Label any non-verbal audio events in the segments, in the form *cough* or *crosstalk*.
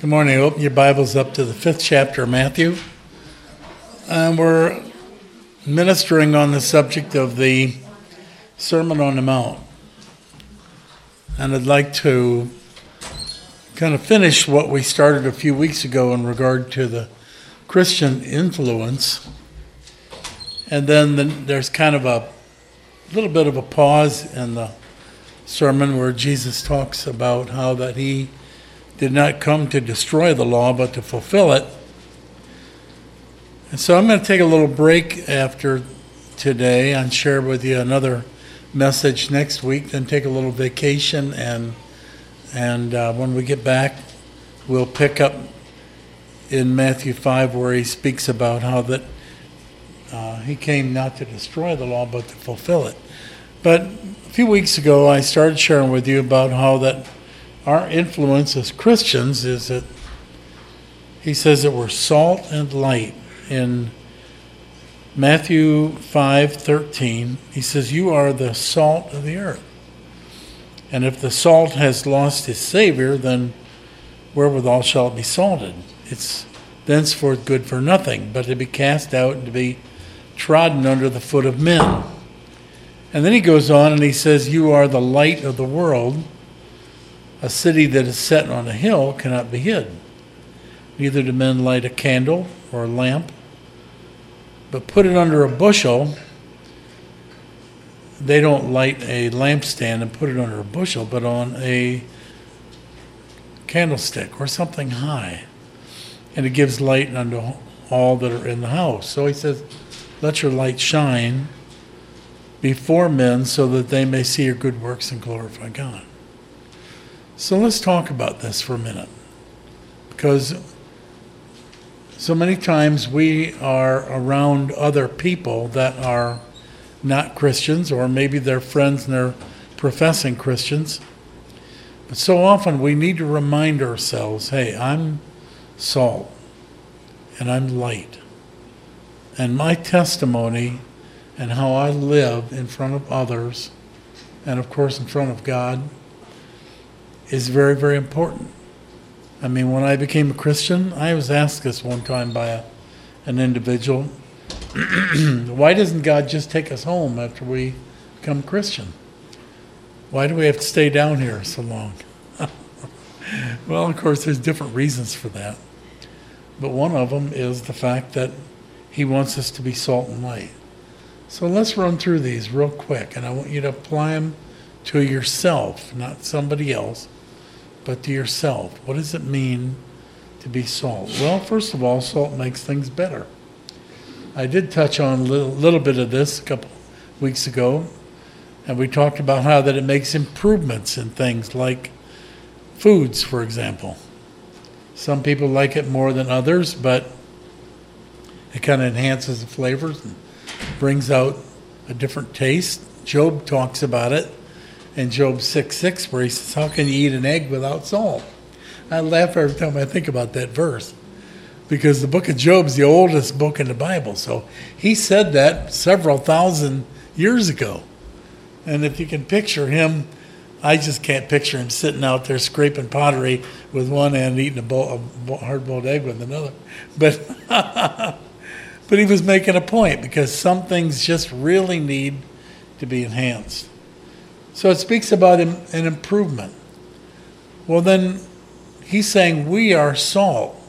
Good morning. Open your Bibles up to the fifth chapter of Matthew. And we're ministering on the subject of the Sermon on the Mount. And I'd like to kind of finish what we started a few weeks ago in regard to the Christian influence. And then the, there's kind of a little bit of a pause in the sermon where Jesus talks about how that he did not come to destroy the law, but to fulfill it. And so I'm going to take a little break after today and share with you another message next week, then take a little vacation, and and uh, when we get back, we'll pick up in Matthew 5 where he speaks about how that uh, he came not to destroy the law, but to fulfill it. But a few weeks ago, I started sharing with you about how that our influence as Christians is that he says that we're salt and light. In Matthew 5:13, he says you are the salt of the earth. And if the salt has lost its savor, then wherewithal shall it be salted? It's thenceforth good for nothing, but to be cast out and to be trodden under the foot of men. And then he goes on and he says, You are the light of the world. A city that is set on a hill cannot be hid. Neither do men light a candle or a lamp, but put it under a bushel. They don't light a lampstand and put it under a bushel, but on a candlestick or something high. And it gives light unto all that are in the house. So he says, Let your light shine before men so that they may see your good works and glorify God. So let's talk about this for a minute. Because so many times we are around other people that are not Christians, or maybe they're friends and they're professing Christians. But so often we need to remind ourselves hey, I'm salt and I'm light. And my testimony and how I live in front of others, and of course in front of God, is very, very important. I mean, when I became a Christian, I was asked this one time by a, an individual *clears throat* why doesn't God just take us home after we become Christian? Why do we have to stay down here so long? *laughs* well, of course, there's different reasons for that. But one of them is the fact that He wants us to be salt and light. So let's run through these real quick, and I want you to apply them to yourself, not somebody else but to yourself. What does it mean to be salt? Well, first of all, salt makes things better. I did touch on a little, little bit of this a couple weeks ago, and we talked about how that it makes improvements in things like foods, for example. Some people like it more than others, but it kind of enhances the flavors and brings out a different taste. Job talks about it in Job 6 6, where he says, How can you eat an egg without salt? I laugh every time I think about that verse because the book of Job is the oldest book in the Bible. So he said that several thousand years ago. And if you can picture him, I just can't picture him sitting out there scraping pottery with one hand, eating a, bowl, a hard-boiled egg with another. *laughs* But but he was making a point because some things just really need to be enhanced. So it speaks about an improvement. Well, then he's saying we are salt.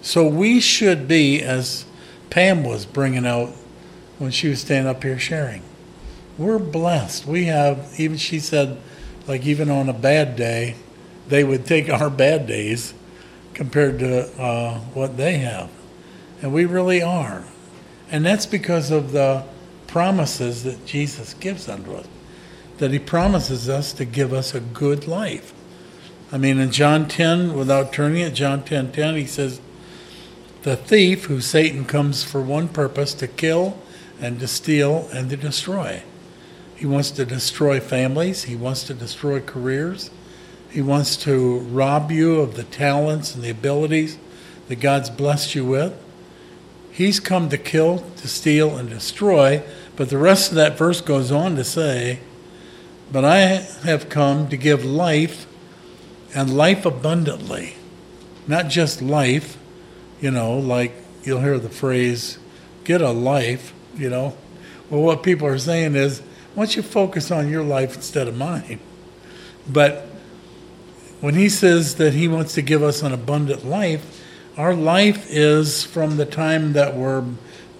So we should be, as Pam was bringing out when she was standing up here sharing, we're blessed. We have, even she said, like even on a bad day, they would take our bad days compared to uh, what they have. And we really are. And that's because of the promises that Jesus gives unto us that he promises us to give us a good life. I mean, in John 10, without turning it, John 10 10, he says, The thief, who Satan comes for one purpose, to kill and to steal and to destroy. He wants to destroy families, he wants to destroy careers, he wants to rob you of the talents and the abilities that God's blessed you with. He's come to kill, to steal, and destroy, but the rest of that verse goes on to say, but I have come to give life and life abundantly. Not just life, you know, like you'll hear the phrase, get a life, you know. Well, what people are saying is, why don't you focus on your life instead of mine? But when he says that he wants to give us an abundant life, our life is from the time that we're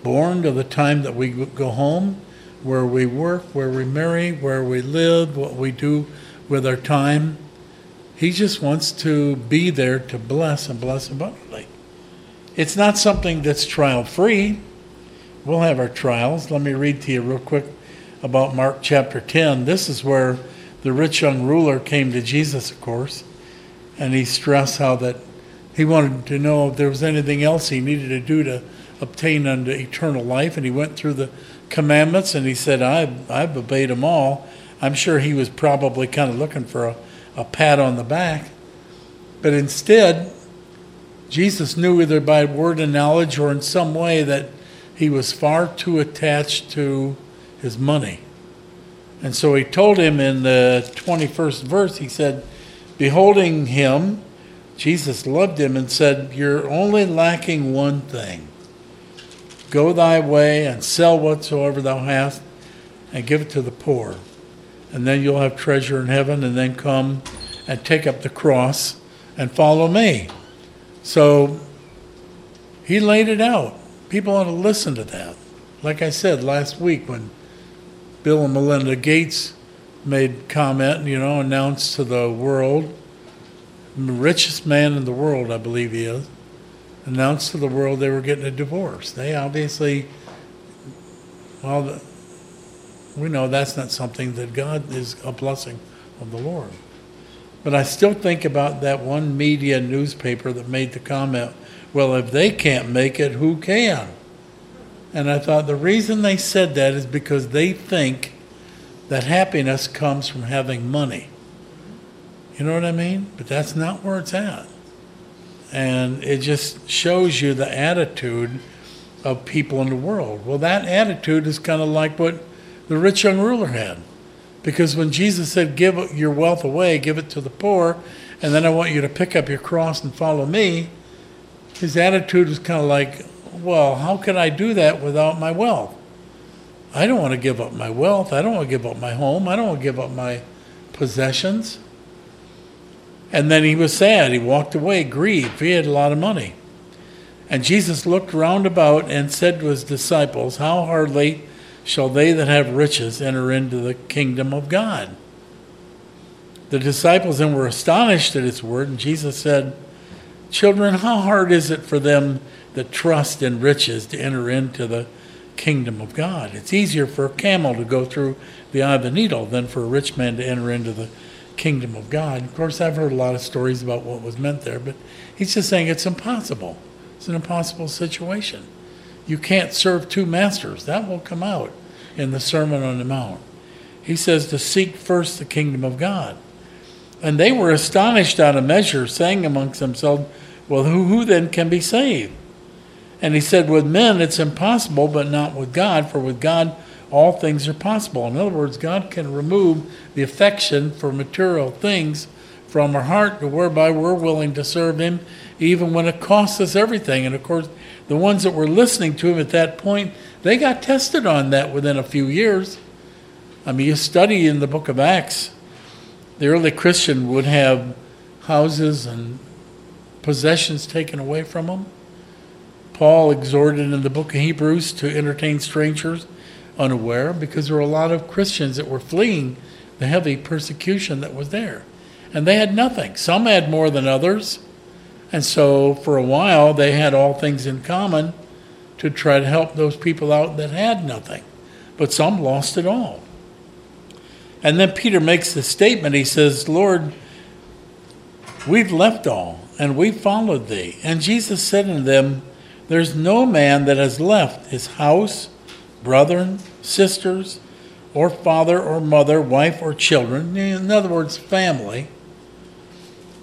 born to the time that we go home, where we work, where we marry, where we live, what we do with our time. He just wants to be there to bless and bless abundantly. It's not something that's trial free. We'll have our trials. Let me read to you real quick about Mark chapter 10. This is where the rich young ruler came to Jesus, of course, and he stressed how that he wanted to know if there was anything else he needed to do to obtain unto eternal life. And he went through the commandments and he said, I've, I've obeyed them all. I'm sure he was probably kind of looking for a, a pat on the back. But instead, Jesus knew either by word and knowledge or in some way that he was far too attached to his money. And so he told him in the 21st verse, he said, Beholding him, Jesus loved him and said, You're only lacking one thing. Go thy way and sell whatsoever thou hast and give it to the poor. And then you'll have treasure in heaven, and then come and take up the cross and follow me. So he laid it out. People ought to listen to that. Like I said last week when Bill and Melinda Gates made comment, you know, announced to the world, the richest man in the world, I believe he is, announced to the world they were getting a divorce. They obviously, well, we know that's not something that God is a blessing of the Lord. But I still think about that one media newspaper that made the comment, well, if they can't make it, who can? And I thought the reason they said that is because they think that happiness comes from having money. You know what I mean? But that's not where it's at. And it just shows you the attitude of people in the world. Well, that attitude is kind of like what the rich young ruler had. Because when Jesus said, Give your wealth away, give it to the poor, and then I want you to pick up your cross and follow me, his attitude was kind of like, Well, how can I do that without my wealth? I don't want to give up my wealth. I don't want to give up my home. I don't want to give up my possessions. And then he was sad. He walked away, grieved. He had a lot of money. And Jesus looked round about and said to his disciples, How hardly shall they that have riches enter into the kingdom of God? The disciples then were astonished at his word, and Jesus said, Children, how hard is it for them that trust in riches to enter into the kingdom of God? It's easier for a camel to go through the eye of the needle than for a rich man to enter into the kingdom of God. Of course, I've heard a lot of stories about what was meant there, but he's just saying it's impossible. It's an impossible situation. You can't serve two masters. That will come out in the Sermon on the Mount. He says to seek first the kingdom of God. And they were astonished out of measure, saying amongst themselves, Well, who, who then can be saved? And he said, With men it's impossible, but not with God, for with God all things are possible. In other words, God can remove the affection for material things from our heart to whereby we're willing to serve Him even when it costs us everything. And of course, the ones that were listening to Him at that point, they got tested on that within a few years. I mean, you study in the book of Acts, the early Christian would have houses and possessions taken away from them. Paul exhorted in the book of Hebrews to entertain strangers unaware because there were a lot of Christians that were fleeing the heavy persecution that was there. And they had nothing. Some had more than others. And so for a while, they had all things in common to try to help those people out that had nothing. But some lost it all. And then Peter makes the statement he says, Lord, we've left all and we followed thee. And Jesus said unto them, There's no man that has left his house brethren, sisters, or father or mother, wife or children, in other words, family,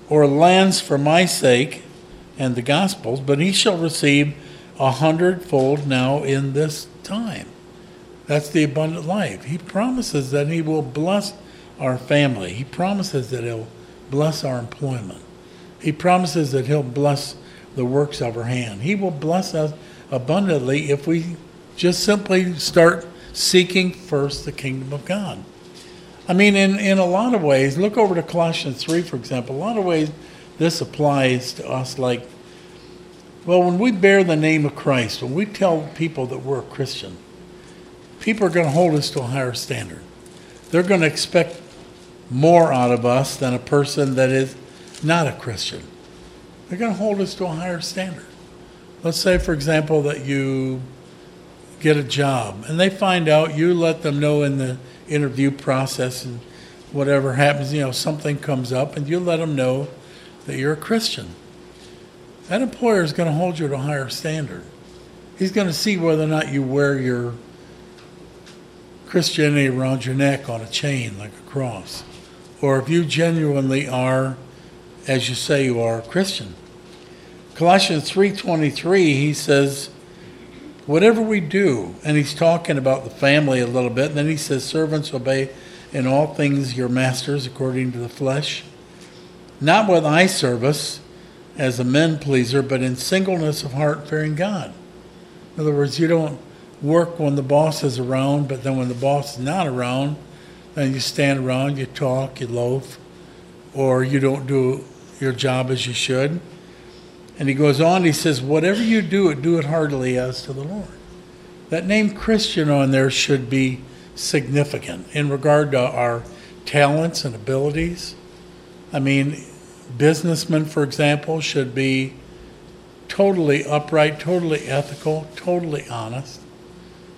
or lands for my sake and the gospel's, but he shall receive a hundredfold now in this time. That's the abundant life. He promises that he will bless our family. He promises that he'll bless our employment. He promises that He'll bless the works of our hand. He will bless us abundantly if we just simply start seeking first the kingdom of God. I mean, in, in a lot of ways, look over to Colossians 3, for example. A lot of ways this applies to us like, well, when we bear the name of Christ, when we tell people that we're a Christian, people are going to hold us to a higher standard. They're going to expect more out of us than a person that is not a Christian. They're going to hold us to a higher standard. Let's say, for example, that you get a job and they find out you let them know in the interview process and whatever happens, you know, something comes up and you let them know that you're a Christian. That employer is going to hold you to a higher standard. He's going to see whether or not you wear your Christianity around your neck on a chain like a cross, or if you genuinely are, as you say you are, a Christian. Colossians 3:23 he says whatever we do and he's talking about the family a little bit and then he says servants obey in all things your masters according to the flesh. Not with eye service as a men pleaser but in singleness of heart fearing God. In other words you don't work when the boss is around but then when the boss is not around then you stand around you talk you loaf or you don't do your job as you should and he goes on, he says, Whatever you do, do it heartily as to the Lord. That name Christian on there should be significant in regard to our talents and abilities. I mean, businessmen, for example, should be totally upright, totally ethical, totally honest.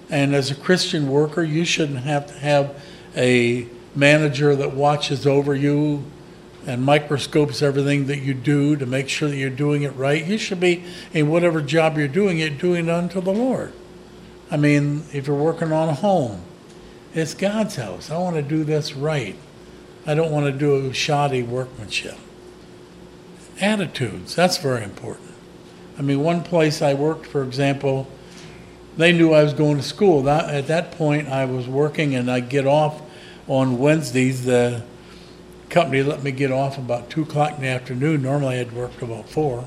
And as a Christian worker, you shouldn't have to have a manager that watches over you and microscopes everything that you do to make sure that you're doing it right. You should be, in whatever job you're doing, it doing it unto the Lord. I mean, if you're working on a home, it's God's house. I want to do this right. I don't want to do shoddy workmanship. Attitudes, that's very important. I mean, one place I worked, for example, they knew I was going to school. That, at that point, I was working and I'd get off on Wednesdays. The company let me get off about two o'clock in the afternoon. Normally I'd work about four.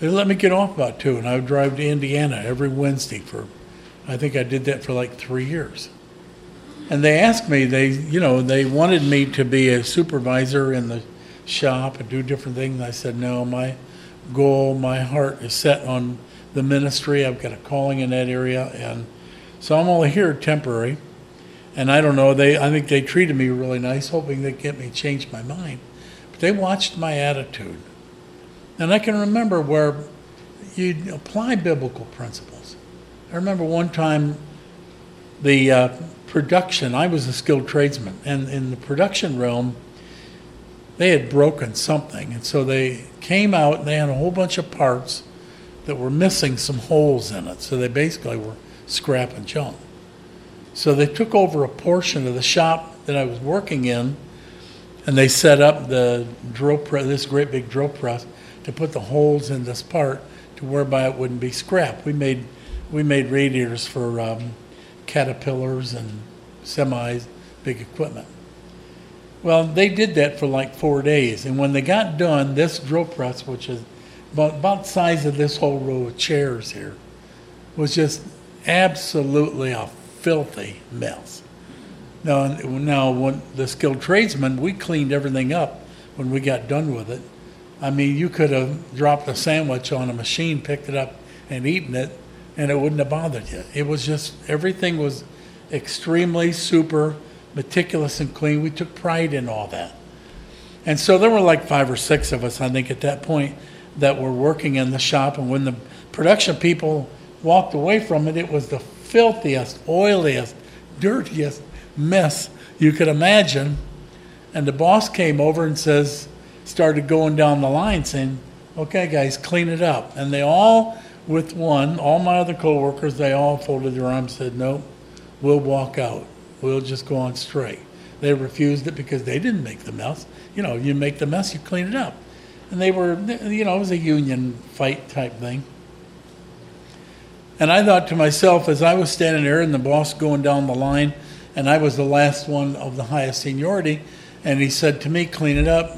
They let me get off about two, and I would drive to Indiana every Wednesday for, I think I did that for like three years. And they asked me, they, you know, they wanted me to be a supervisor in the shop and do different things. I said, no, my goal, my heart is set on the ministry. I've got a calling in that area, and so I'm only here temporary and I don't know, they I think they treated me really nice, hoping they'd get me change my mind. But they watched my attitude. And I can remember where you apply biblical principles. I remember one time the uh, production, I was a skilled tradesman, and in the production realm, they had broken something. And so they came out and they had a whole bunch of parts that were missing some holes in it. So they basically were scrap and junk. So they took over a portion of the shop that I was working in, and they set up the drill press, this great big drill press, to put the holes in this part to whereby it wouldn't be scrap. We made we made radiators for um, caterpillars and semis, big equipment. Well, they did that for like four days, and when they got done, this drill press, which is about, about the size of this whole row of chairs here, was just absolutely a filthy mess. Now, now when the skilled tradesmen, we cleaned everything up when we got done with it. I mean, you could have dropped a sandwich on a machine, picked it up, and eaten it, and it wouldn't have bothered you. It was just everything was extremely super meticulous and clean. We took pride in all that. And so there were like five or six of us, I think, at that point that were working in the shop. And when the production people walked away from it, it was the filthiest, oiliest, dirtiest mess you could imagine. And the boss came over and says, started going down the line saying, okay, guys, clean it up. And they all, with one, all my other coworkers, they all folded their arms and said, nope, we'll walk out. We'll just go on straight. They refused it because they didn't make the mess. You know, you make the mess, you clean it up. And they were, you know, it was a union fight type thing. And I thought to myself, as I was standing there and the boss going down the line, and I was the last one of the highest seniority, and he said to me, clean it up.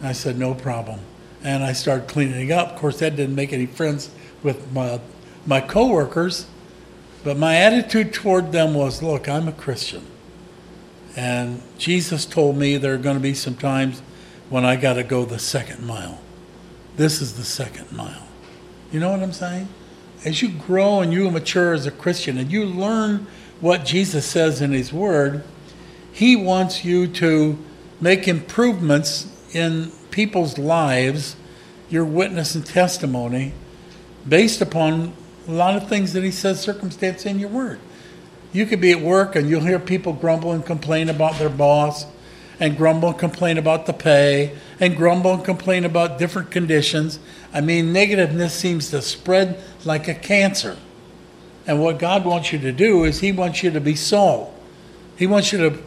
I said, no problem. And I started cleaning it up. Of course, that didn't make any friends with my, my coworkers, but my attitude toward them was, look, I'm a Christian. And Jesus told me there are going to be some times when I got to go the second mile. This is the second mile. You know what I'm saying? As you grow and you mature as a Christian and you learn what Jesus says in His Word, He wants you to make improvements in people's lives, your witness and testimony, based upon a lot of things that He says circumstance in your Word. You could be at work and you'll hear people grumble and complain about their boss and grumble and complain about the pay and grumble and complain about different conditions. I mean, negativeness seems to spread like a cancer. And what God wants you to do is He wants you to be salt. He wants you to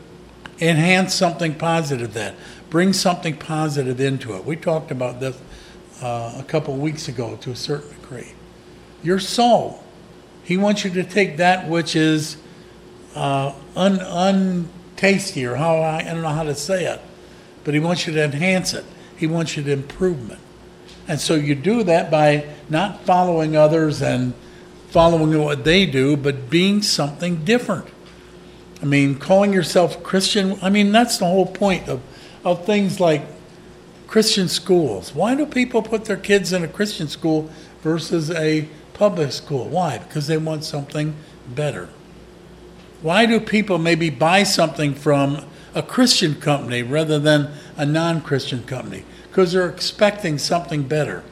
enhance something positive that bring something positive into it. We talked about this uh, a couple weeks ago to a certain degree. Your soul. He wants you to take that which is uh, un, untasty, or how I, I don't know how to say it, but he wants you to enhance it. He wants you to improvement. And so you do that by not following others and following what they do, but being something different. I mean, calling yourself Christian, I mean, that's the whole point of, of things like Christian schools. Why do people put their kids in a Christian school versus a public school? Why? Because they want something better. Why do people maybe buy something from a Christian company rather than a non Christian company? Because they're expecting something better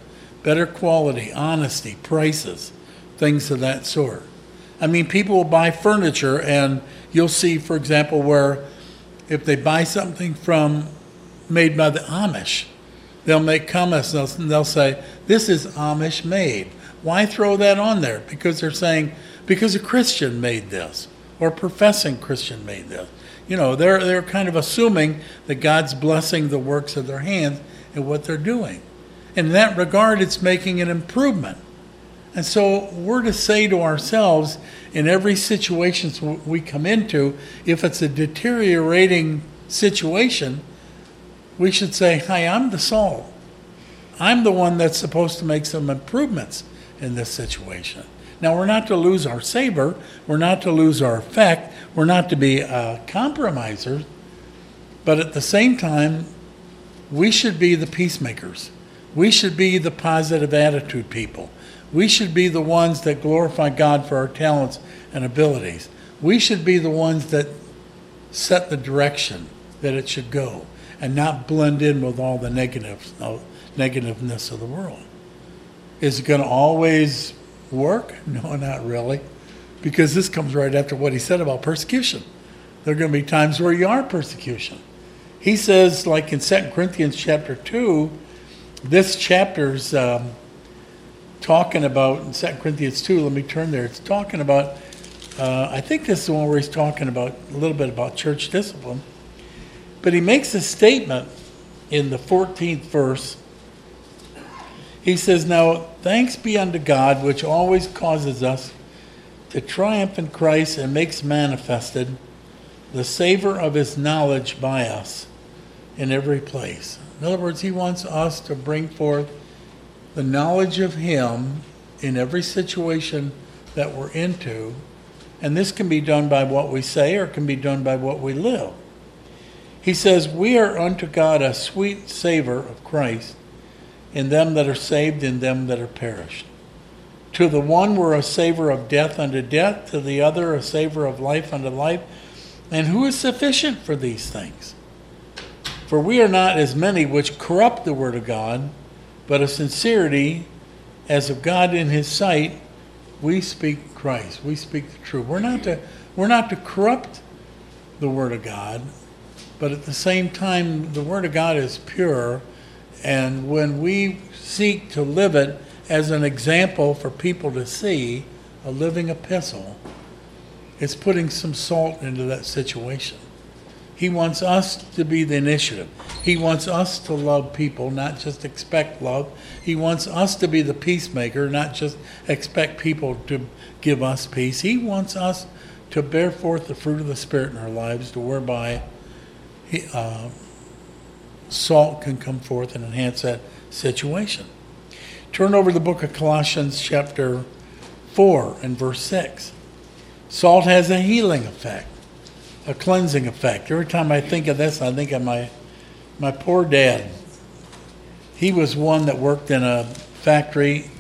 better quality, honesty, prices, things of that sort. I mean, people will buy furniture, and you'll see, for example, where if they buy something from made by the Amish, they'll make comments and they'll, they'll say, This is Amish made. Why throw that on there? Because they're saying, Because a Christian made this, or a professing Christian made this. You know, they're, they're kind of assuming that God's blessing the works of their hands and what they're doing. And In that regard, it's making an improvement. And so we're to say to ourselves in every situation we come into, if it's a deteriorating situation, we should say, Hi, I'm the salt. I'm the one that's supposed to make some improvements in this situation. Now, we're not to lose our savor, we're not to lose our effect, we're not to be uh, compromisers, but at the same time, we should be the peacemakers. We should be the positive attitude people. We should be the ones that glorify God for our talents and abilities. We should be the ones that set the direction that it should go and not blend in with all the negatives, negative, uh, negativeness of the world. Is it going to always work? *laughs* No, not really. Because this comes right after what he said about persecution. There are going to be times where you are persecution. He says, like in 2 Corinthians chapter 2, this chapter's um, talking about, in 2 Corinthians 2, let me turn there, it's talking about, uh, I think this is the one where he's talking about a little bit about church discipline. But he makes a statement in the 14th verse. He says, Now thanks be unto God, which always causes us to triumph in Christ and makes manifested the savor of his knowledge by us in every place. In other words, he wants us to bring forth the knowledge of him in every situation that we're into. And this can be done by what we say or can be done by what we live. He says, We are unto God a sweet savor of Christ in them that are saved, in them that are perished. To the one we're a savor of death unto death, to the other a savor of life unto life. And who is sufficient for these things? For we are not as many which corrupt the word of God, but of sincerity, as of God in his sight, we speak Christ. We speak the truth. We're not to, we're not to corrupt the word of God, but at the same time, the word of God is pure. And when we seek to live it as an example for people to see, a living epistle, it's putting some salt into that situation. He wants us to be the initiative. He wants us to love people, not just expect love. He wants us to be the peacemaker, not just expect people to give us peace. He wants us to bear forth the fruit of the Spirit in our lives, to whereby he, uh, salt can come forth and enhance that situation. Turn over the book of Colossians, chapter 4, and verse 6. Salt has a healing effect, a cleansing effect. Every time I think of this, I think of my, my poor dad. He was one that worked in a factory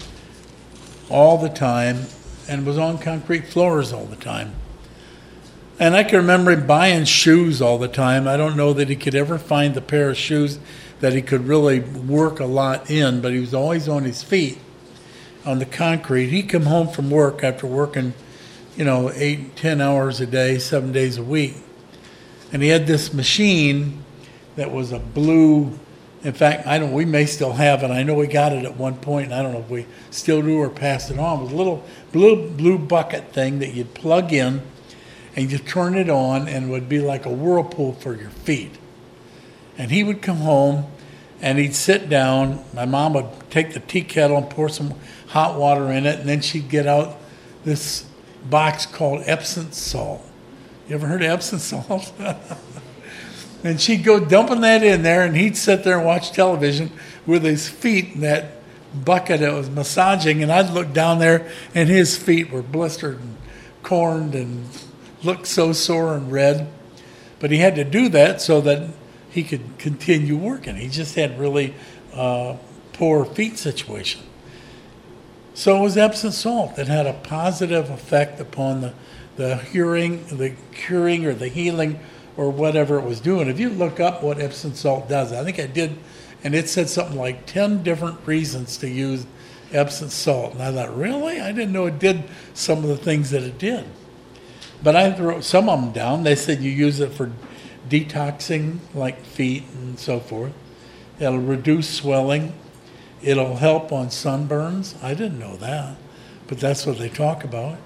all the time and was on concrete floors all the time. And I can remember him buying shoes all the time. I don't know that he could ever find the pair of shoes that he could really work a lot in, but he was always on his feet on the concrete. He'd come home from work after working, you know, eight, ten hours a day, seven days a week. And he had this machine that was a blue, in fact, I don't, we may still have it. I know we got it at one point, and I don't know if we still do or passed it on. It was a little blue, blue bucket thing that you'd plug in and you turn it on, and it would be like a whirlpool for your feet. And he would come home and he'd sit down. My mom would take the tea kettle and pour some hot water in it, and then she'd get out this box called Epsom salt. You ever heard of Epsom salt? *laughs* and she'd go dumping that in there, and he'd sit there and watch television with his feet in that bucket that was massaging, and I'd look down there, and his feet were blistered and corned and looked so sore and red. But he had to do that so that he could continue working. He just had really uh, poor feet situation. So it was Epsom salt that had a positive effect upon the, the hearing, the curing or the healing or whatever it was doing. If you look up what Epsom salt does, I think I did, and it said something like 10 different reasons to use Epsom salt. And I thought, really? I didn't know it did some of the things that it did. But I wrote some of them down. They said you use it for detoxing, like feet and so forth. It'll reduce swelling. It'll help on sunburns. I didn't know that, but that's what they talk about.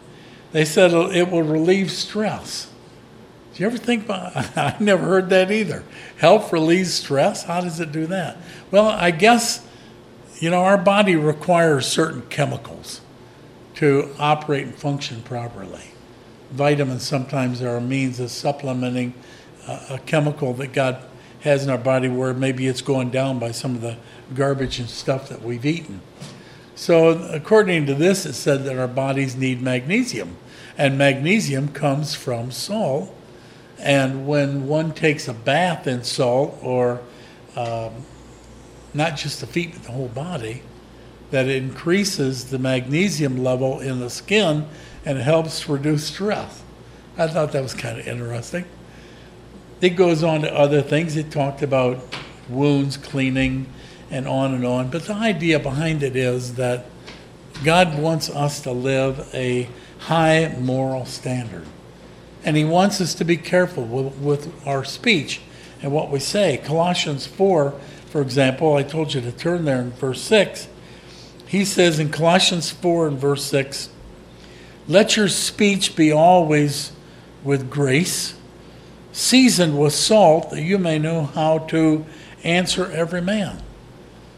They said it will relieve stress. Do you ever think about *laughs* I never heard that either. Help relieve stress? How does it do that? Well, I guess you know our body requires certain chemicals to operate and function properly vitamins sometimes are a means of supplementing uh, a chemical that God has in our body where maybe it's going down by some of the garbage and stuff that we've eaten. So, according to this, it said that our bodies need magnesium, and magnesium comes from salt. And when one takes a bath in salt, or um, not just the feet but the whole body, that increases the magnesium level in the skin and helps reduce stress. I thought that was kind of interesting. It goes on to other things. It talked about wounds cleaning and on and on. But the idea behind it is that God wants us to live a high moral standard. And He wants us to be careful with, with our speech and what we say. Colossians 4, for example, I told you to turn there in verse 6. He says in Colossians 4 and verse 6, let your speech be always with grace, seasoned with salt, that you may know how to answer every man.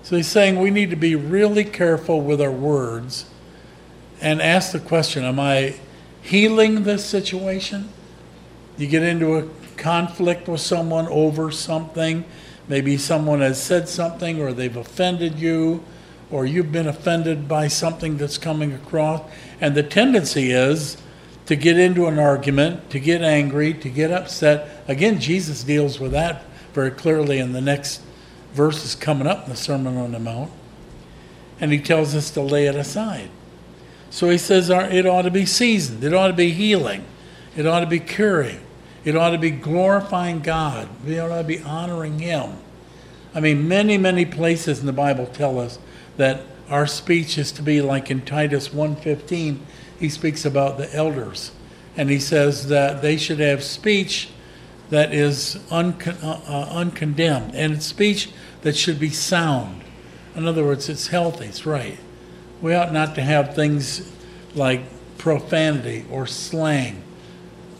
So he's saying we need to be really careful with our words and ask the question Am I healing this situation? You get into a conflict with someone over something. Maybe someone has said something or they've offended you or you've been offended by something that's coming across. And the tendency is to get into an argument, to get angry, to get upset. Again, Jesus deals with that very clearly in the next verses coming up in the Sermon on the Mount. And he tells us to lay it aside. So he says it ought to be seasoned, it ought to be healing, it ought to be curing, it ought to be glorifying God, it ought to be honoring Him. I mean, many, many places in the Bible tell us that our speech is to be like in Titus 1:15 he speaks about the elders and he says that they should have speech that is uh, uh, uncondemned and speech that should be sound. In other words it's healthy it's right. We ought not to have things like profanity or slang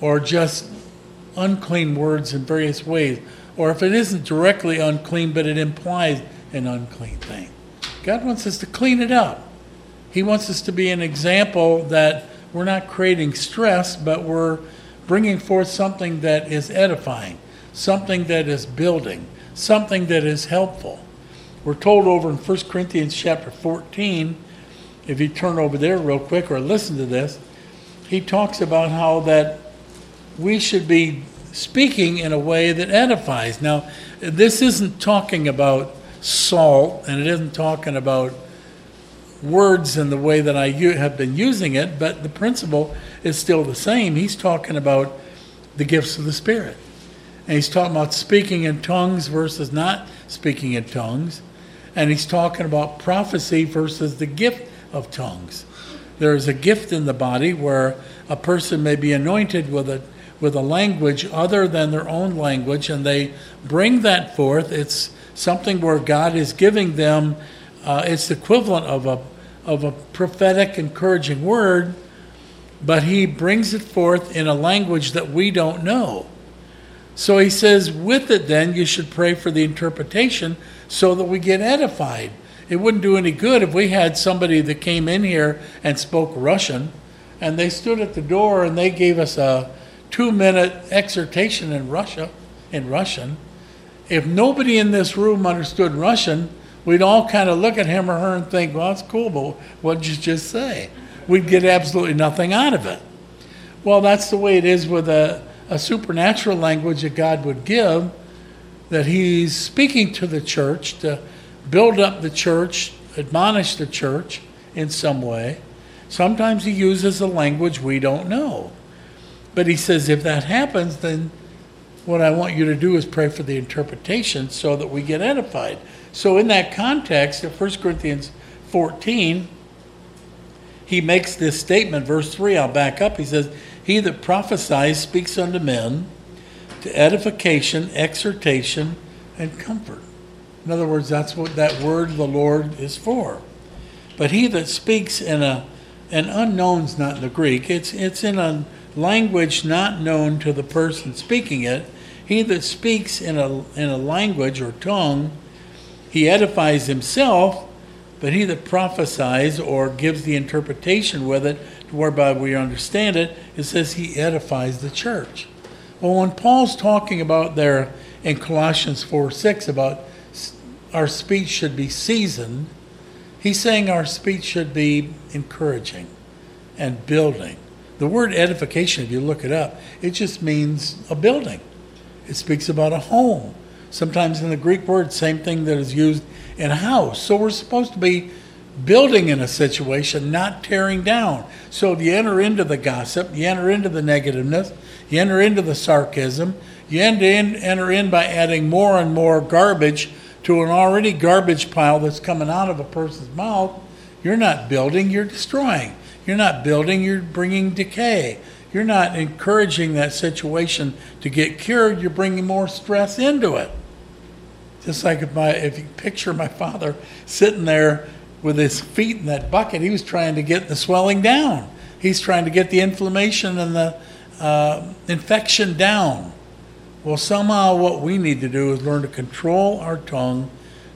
or just unclean words in various ways or if it isn't directly unclean but it implies an unclean thing. God wants us to clean it up. He wants us to be an example that we're not creating stress, but we're bringing forth something that is edifying, something that is building, something that is helpful. We're told over in 1 Corinthians chapter 14, if you turn over there real quick or listen to this, he talks about how that we should be speaking in a way that edifies. Now, this isn't talking about salt and it isn't talking about words in the way that I have been using it, but the principle is still the same. He's talking about the gifts of the Spirit. And he's talking about speaking in tongues versus not speaking in tongues. And he's talking about prophecy versus the gift of tongues. There is a gift in the body where a person may be anointed with a with a language other than their own language, and they bring that forth. It's something where God is giving them. Uh, it's the equivalent of a of a prophetic, encouraging word, but He brings it forth in a language that we don't know. So He says, with it, then you should pray for the interpretation so that we get edified. It wouldn't do any good if we had somebody that came in here and spoke Russian, and they stood at the door and they gave us a two minute exhortation in Russia, in Russian. If nobody in this room understood Russian, we'd all kind of look at him or her and think, well, that's cool, but what did you just say? We'd get absolutely nothing out of it. Well, that's the way it is with a, a supernatural language that God would give, that He's speaking to the church to build up the church, admonish the church in some way. Sometimes He uses a language we don't know. But he says, if that happens, then what I want you to do is pray for the interpretation so that we get edified. So, in that context, of 1 Corinthians 14, he makes this statement, verse 3, I'll back up. He says, He that prophesies speaks unto men to edification, exhortation, and comfort. In other words, that's what that word of the Lord is for. But he that speaks in a, an unknown's not in the Greek, it's, it's in a language not known to the person speaking it. He that speaks in a, in a language or tongue, he edifies himself, but he that prophesies or gives the interpretation with it, whereby we understand it, it says he edifies the church. Well, when Paul's talking about there in Colossians 4 6 about our speech should be seasoned, he's saying our speech should be encouraging and building. The word edification, if you look it up, it just means a building. It speaks about a home. Sometimes in the Greek word, same thing that is used in house. So we're supposed to be building in a situation, not tearing down. So you enter into the gossip, you enter into the negativeness, you enter into the sarcasm, you enter in by adding more and more garbage to an already garbage pile that's coming out of a person's mouth. You're not building, you're destroying. You're not building, you're bringing decay. You're not encouraging that situation to get cured, you're bringing more stress into it. Just like if, my, if you picture my father sitting there with his feet in that bucket, he was trying to get the swelling down. He's trying to get the inflammation and the uh, infection down. Well, somehow what we need to do is learn to control our tongue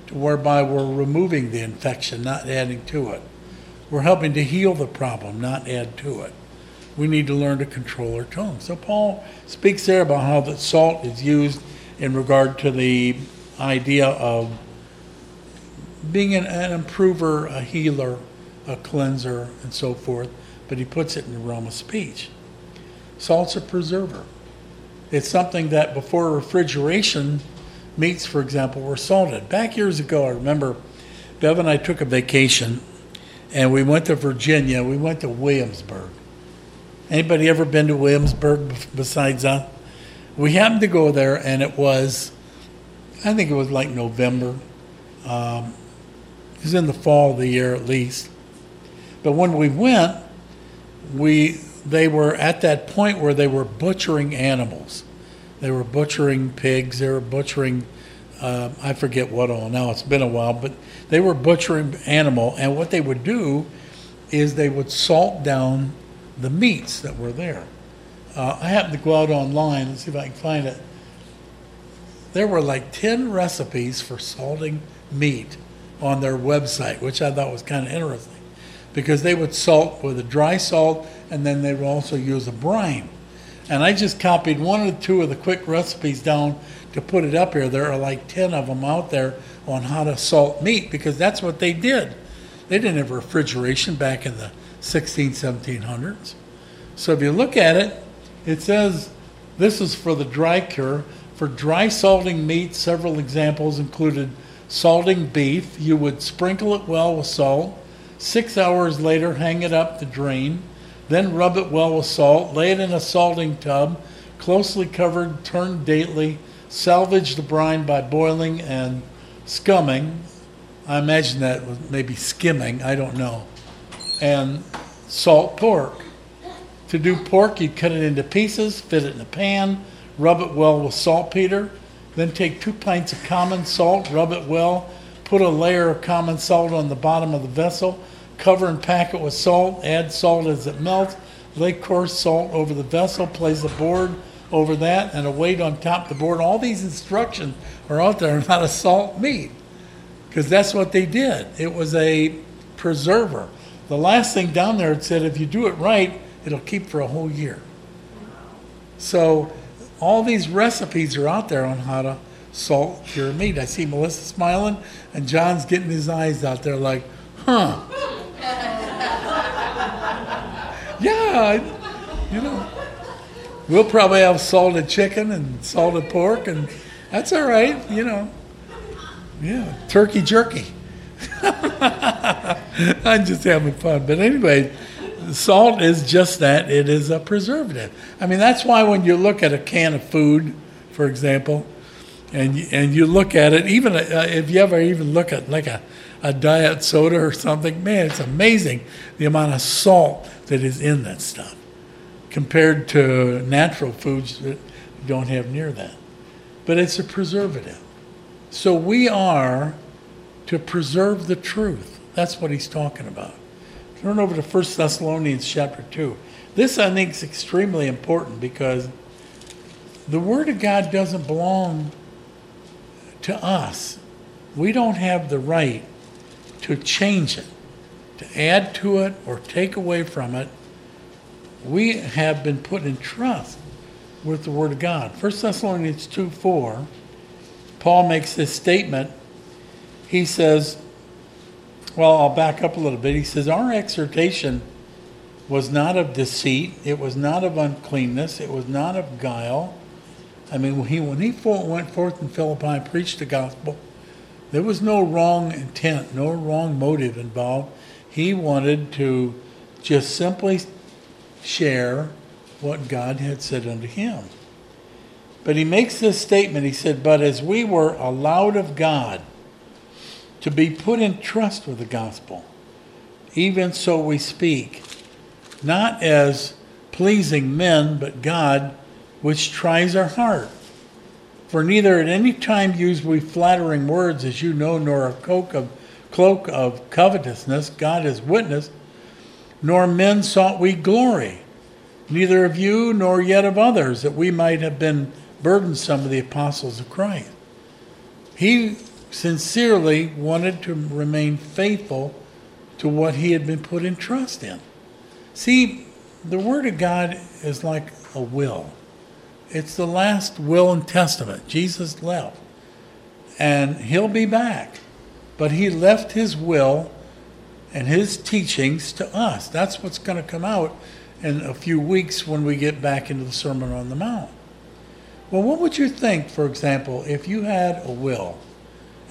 to whereby we're removing the infection, not adding to it. We're helping to heal the problem, not add to it. We need to learn to control our tongue. So Paul speaks there about how the salt is used in regard to the idea of being an, an improver, a healer, a cleanser, and so forth, but he puts it in the realm of speech. Salt's a preserver. It's something that before refrigeration, meats, for example, were salted. Back years ago, I remember Bev and I took a vacation and we went to Virginia. We went to Williamsburg. Anybody ever been to Williamsburg besides us? We happened to go there, and it was, I think it was like November. Um, it was in the fall of the year at least. But when we went, we they were at that point where they were butchering animals. They were butchering pigs. They were butchering, uh, I forget what all. Now it's been a while, but they were butchering animal, and what they would do is they would salt down the meats that were there. Uh, I happened to go out online and see if I can find it. There were like 10 recipes for salting meat on their website, which I thought was kind of interesting because they would salt with a dry salt and then they would also use a brine. And I just copied one or two of the quick recipes down to put it up here. There are like 10 of them out there on how to salt meat because that's what they did. They didn't have refrigeration back in the 16, 1700s. So if you look at it, it says this is for the dry cure. For dry salting meat, several examples included salting beef. You would sprinkle it well with salt. Six hours later, hang it up to drain. Then rub it well with salt. Lay it in a salting tub, closely covered, turn daily. Salvage the brine by boiling and scumming. I imagine that was maybe skimming, I don't know. And salt pork. To do pork, you cut it into pieces, fit it in a pan, rub it well with saltpeter. Then take two pints of common salt, rub it well, put a layer of common salt on the bottom of the vessel, cover and pack it with salt, add salt as it melts, lay coarse salt over the vessel, place a board over that, and a weight on top of the board. All these instructions are out there on how to salt meat because that's what they did. It was a preserver. The last thing down there it said if you do it right, it'll keep for a whole year. So all these recipes are out there on how to salt cure meat. I see Melissa smiling and John's getting his eyes out there like, huh. *laughs* yeah, you know. We'll probably have salted chicken and salted pork, and that's all right, you know. Yeah, turkey jerky. *laughs* I'm just having fun. But anyway, salt is just that it is a preservative. I mean, that's why when you look at a can of food, for example, and you, and you look at it, even uh, if you ever even look at like a, a diet soda or something, man, it's amazing the amount of salt that is in that stuff compared to natural foods that don't have near that. But it's a preservative. So we are to preserve the truth. That's what he's talking about. Turn over to 1 Thessalonians chapter 2. This, I think, is extremely important because the Word of God doesn't belong to us. We don't have the right to change it, to add to it, or take away from it. We have been put in trust with the Word of God. 1 Thessalonians 2 4 Paul makes this statement. He says, well, I'll back up a little bit. He says, Our exhortation was not of deceit, it was not of uncleanness, it was not of guile. I mean, when he, when he went forth in Philippi and preached the gospel, there was no wrong intent, no wrong motive involved. He wanted to just simply share what God had said unto him. But he makes this statement. He said, But as we were allowed of God to be put in trust with the gospel, even so we speak, not as pleasing men, but God, which tries our heart. For neither at any time use we flattering words, as you know, nor a cloak of, cloak of covetousness, God is witness, nor men sought we glory, neither of you nor yet of others, that we might have been burdensome of the apostles of Christ. He sincerely wanted to remain faithful to what he had been put in trust in. See, the Word of God is like a will. It's the last will and testament. Jesus left. And he'll be back. But he left his will and his teachings to us. That's what's going to come out in a few weeks when we get back into the Sermon on the Mount. Well, what would you think, for example, if you had a will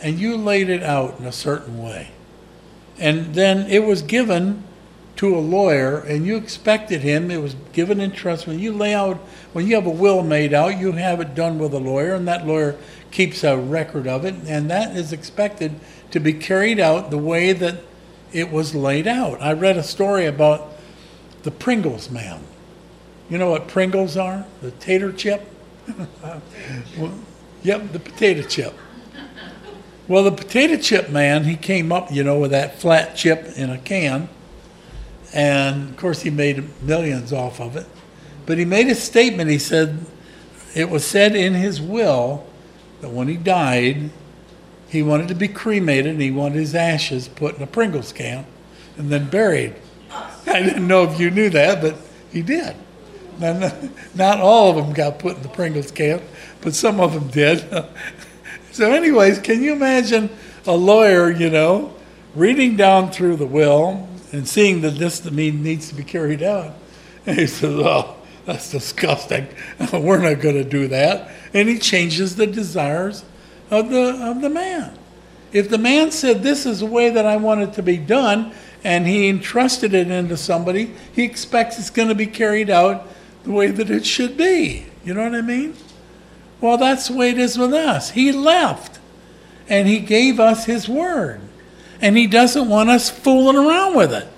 and you laid it out in a certain way, and then it was given to a lawyer and you expected him, it was given in trust. When you lay out, when you have a will made out, you have it done with a lawyer, and that lawyer keeps a record of it, and that is expected to be carried out the way that it was laid out. I read a story about the Pringles man. You know what Pringles are? The tater chip? *laughs* well, yep, the potato chip. Well, the potato chip man, he came up, you know, with that flat chip in a can. And of course, he made millions off of it. But he made a statement. He said, it was said in his will that when he died, he wanted to be cremated and he wanted his ashes put in a Pringles can and then buried. *laughs* I didn't know if you knew that, but he did. *laughs* Not all of them got put in the Pringles can, but some of them did. *laughs* so, anyways, can you imagine a lawyer, you know, reading down through the will and seeing that this needs to be carried out? *laughs* And he says, "Oh, that's disgusting. *laughs* We're not going to do that." And he changes the desires of the of the man. If the man said, "This is the way that I want it to be done," and he entrusted it into somebody, he expects it's going to be carried out the way that it should be. You know what I mean? Well, that's the way it is with us. He left and he gave us his word. And he doesn't want us fooling around with it.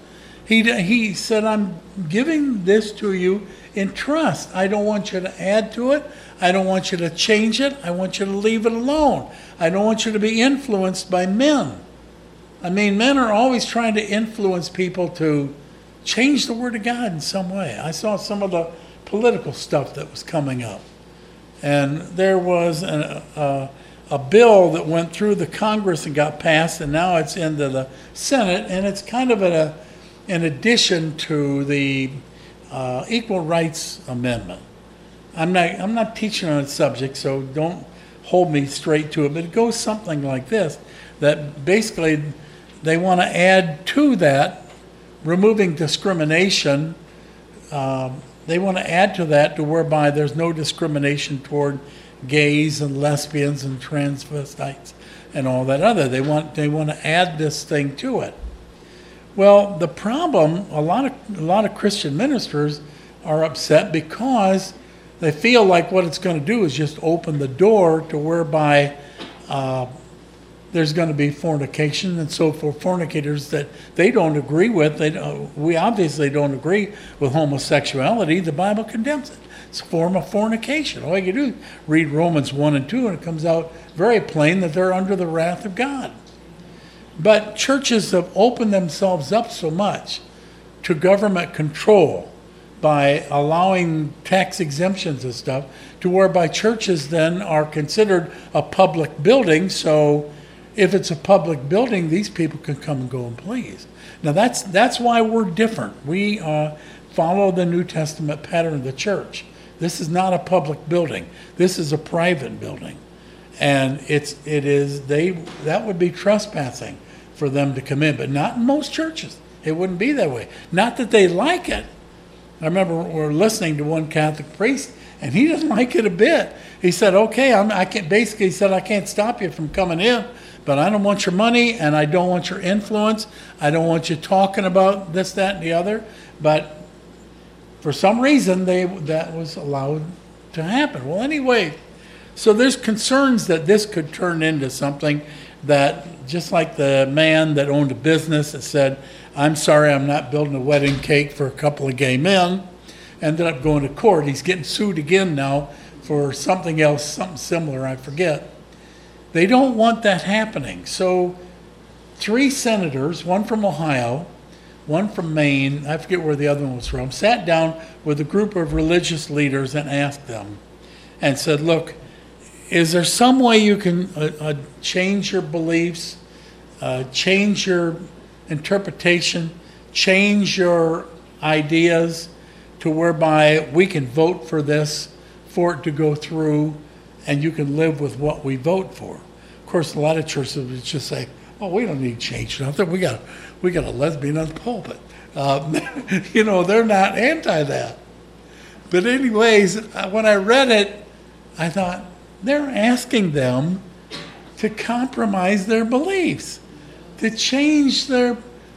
He, he said, I'm giving this to you in trust. I don't want you to add to it. I don't want you to change it. I want you to leave it alone. I don't want you to be influenced by men. I mean, men are always trying to influence people to change the Word of God in some way. I saw some of the political stuff that was coming up. And there was a, a, a, bill that went through the Congress and got passed, and now it's into the Senate, and it's kind of a, an addition to the uh, Equal Rights Amendment. I'm not, I'm not teaching on the subject, so don't hold me straight to it, but it goes something like this that basically they want to add to that, removing discrimination. Um, they want to add to that to whereby there's no discrimination toward gays and lesbians and transvestites and all that other. They want they want to add this thing to it. Well, the problem a lot of a lot of Christian ministers are upset because they feel like what it's going to do is just open the door to whereby uh, there's going to be fornication, and so for fornicators that they don't agree with, they we obviously don't agree with homosexuality. The Bible condemns it. It's a form of fornication. All you do is read Romans one and two, and it comes out very plain that they're under the wrath of God. But churches have opened themselves up so much to government control by allowing tax exemptions and stuff to whereby churches then are considered a public building so if it's a public building, these people can come and go and please. Now that's that's why we're different. We uh, follow the New Testament pattern of the church. This is not a public building. This is a private building, and it's it is they that would be trespassing for them to come in, but not in most churches. It wouldn't be that way. Not that they like it. I remember we we're listening to one Catholic priest, and he didn't *laughs* like it a bit. He said, "Okay, I'm, I can't." Basically, he said, "I can't stop you from coming in." But I don't want your money and I don't want your influence. I don't want you talking about this, that, and the other. But for some reason, they that was allowed to happen. Well, anyway, so there's concerns that this could turn into something that, just like the man that owned a business that said, I'm sorry, I'm not building a wedding cake for a couple of gay men, ended up going to court. He's getting sued again now for something else, something similar, I forget. They don't want that happening. So, three senators, one from Ohio, one from Maine, I forget where the other one was from, sat down with a group of religious leaders and asked them and said, Look, is there some way you can uh, uh, change your beliefs, uh, change your interpretation, change your ideas to whereby we can vote for this, for it to go through? And you can live with what we vote for. Of course, a lot of churches would just say, "Oh, we don't need change nothing. We got we got a lesbian on the pulpit." Um, *laughs* you know, they're not anti that. But anyways, uh, when I read it, I thought they're asking them to compromise their beliefs, to change their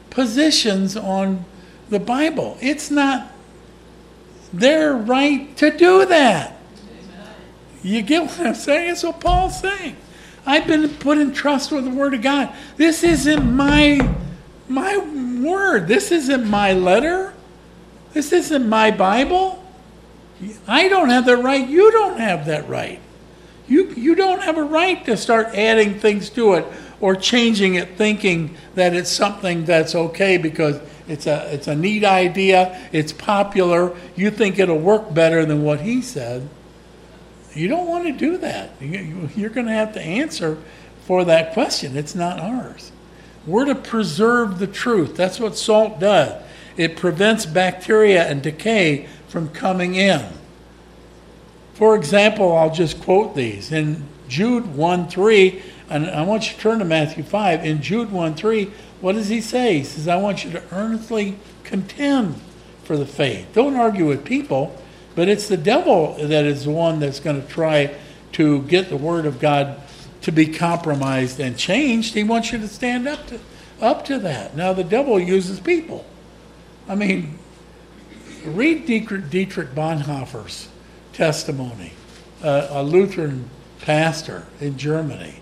positions on the Bible. It's not their right to do that. You get what I'm saying? That's what Paul's saying. I've been put in trust with the Word of God. This isn't my my word. This isn't my letter. This isn't my Bible. I don't have that right. You don't have that right. You you don't have a right to start adding things to it or changing it, thinking that it's something that's okay because it's a it's a neat idea. It's popular. You think it'll work better than what he said. You don't want to do that. You're going to have to answer for that question. It's not ours. We're to preserve the truth. That's what salt does. It prevents bacteria and decay from coming in. For example, I'll just quote these. In Jude 1 3, and I want you to turn to Matthew 5. In Jude 1 3, what does he say? He says, I want you to earnestly contend for the faith. Don't argue with people, but it's the devil that is the one that's going to try to get the word of God to be compromised and changed. He wants you to stand up to up to that. Now the devil uses people. I mean, read Dietrich, Dietrich Bonhoeffer's testimony, uh, a Lutheran pastor in Germany,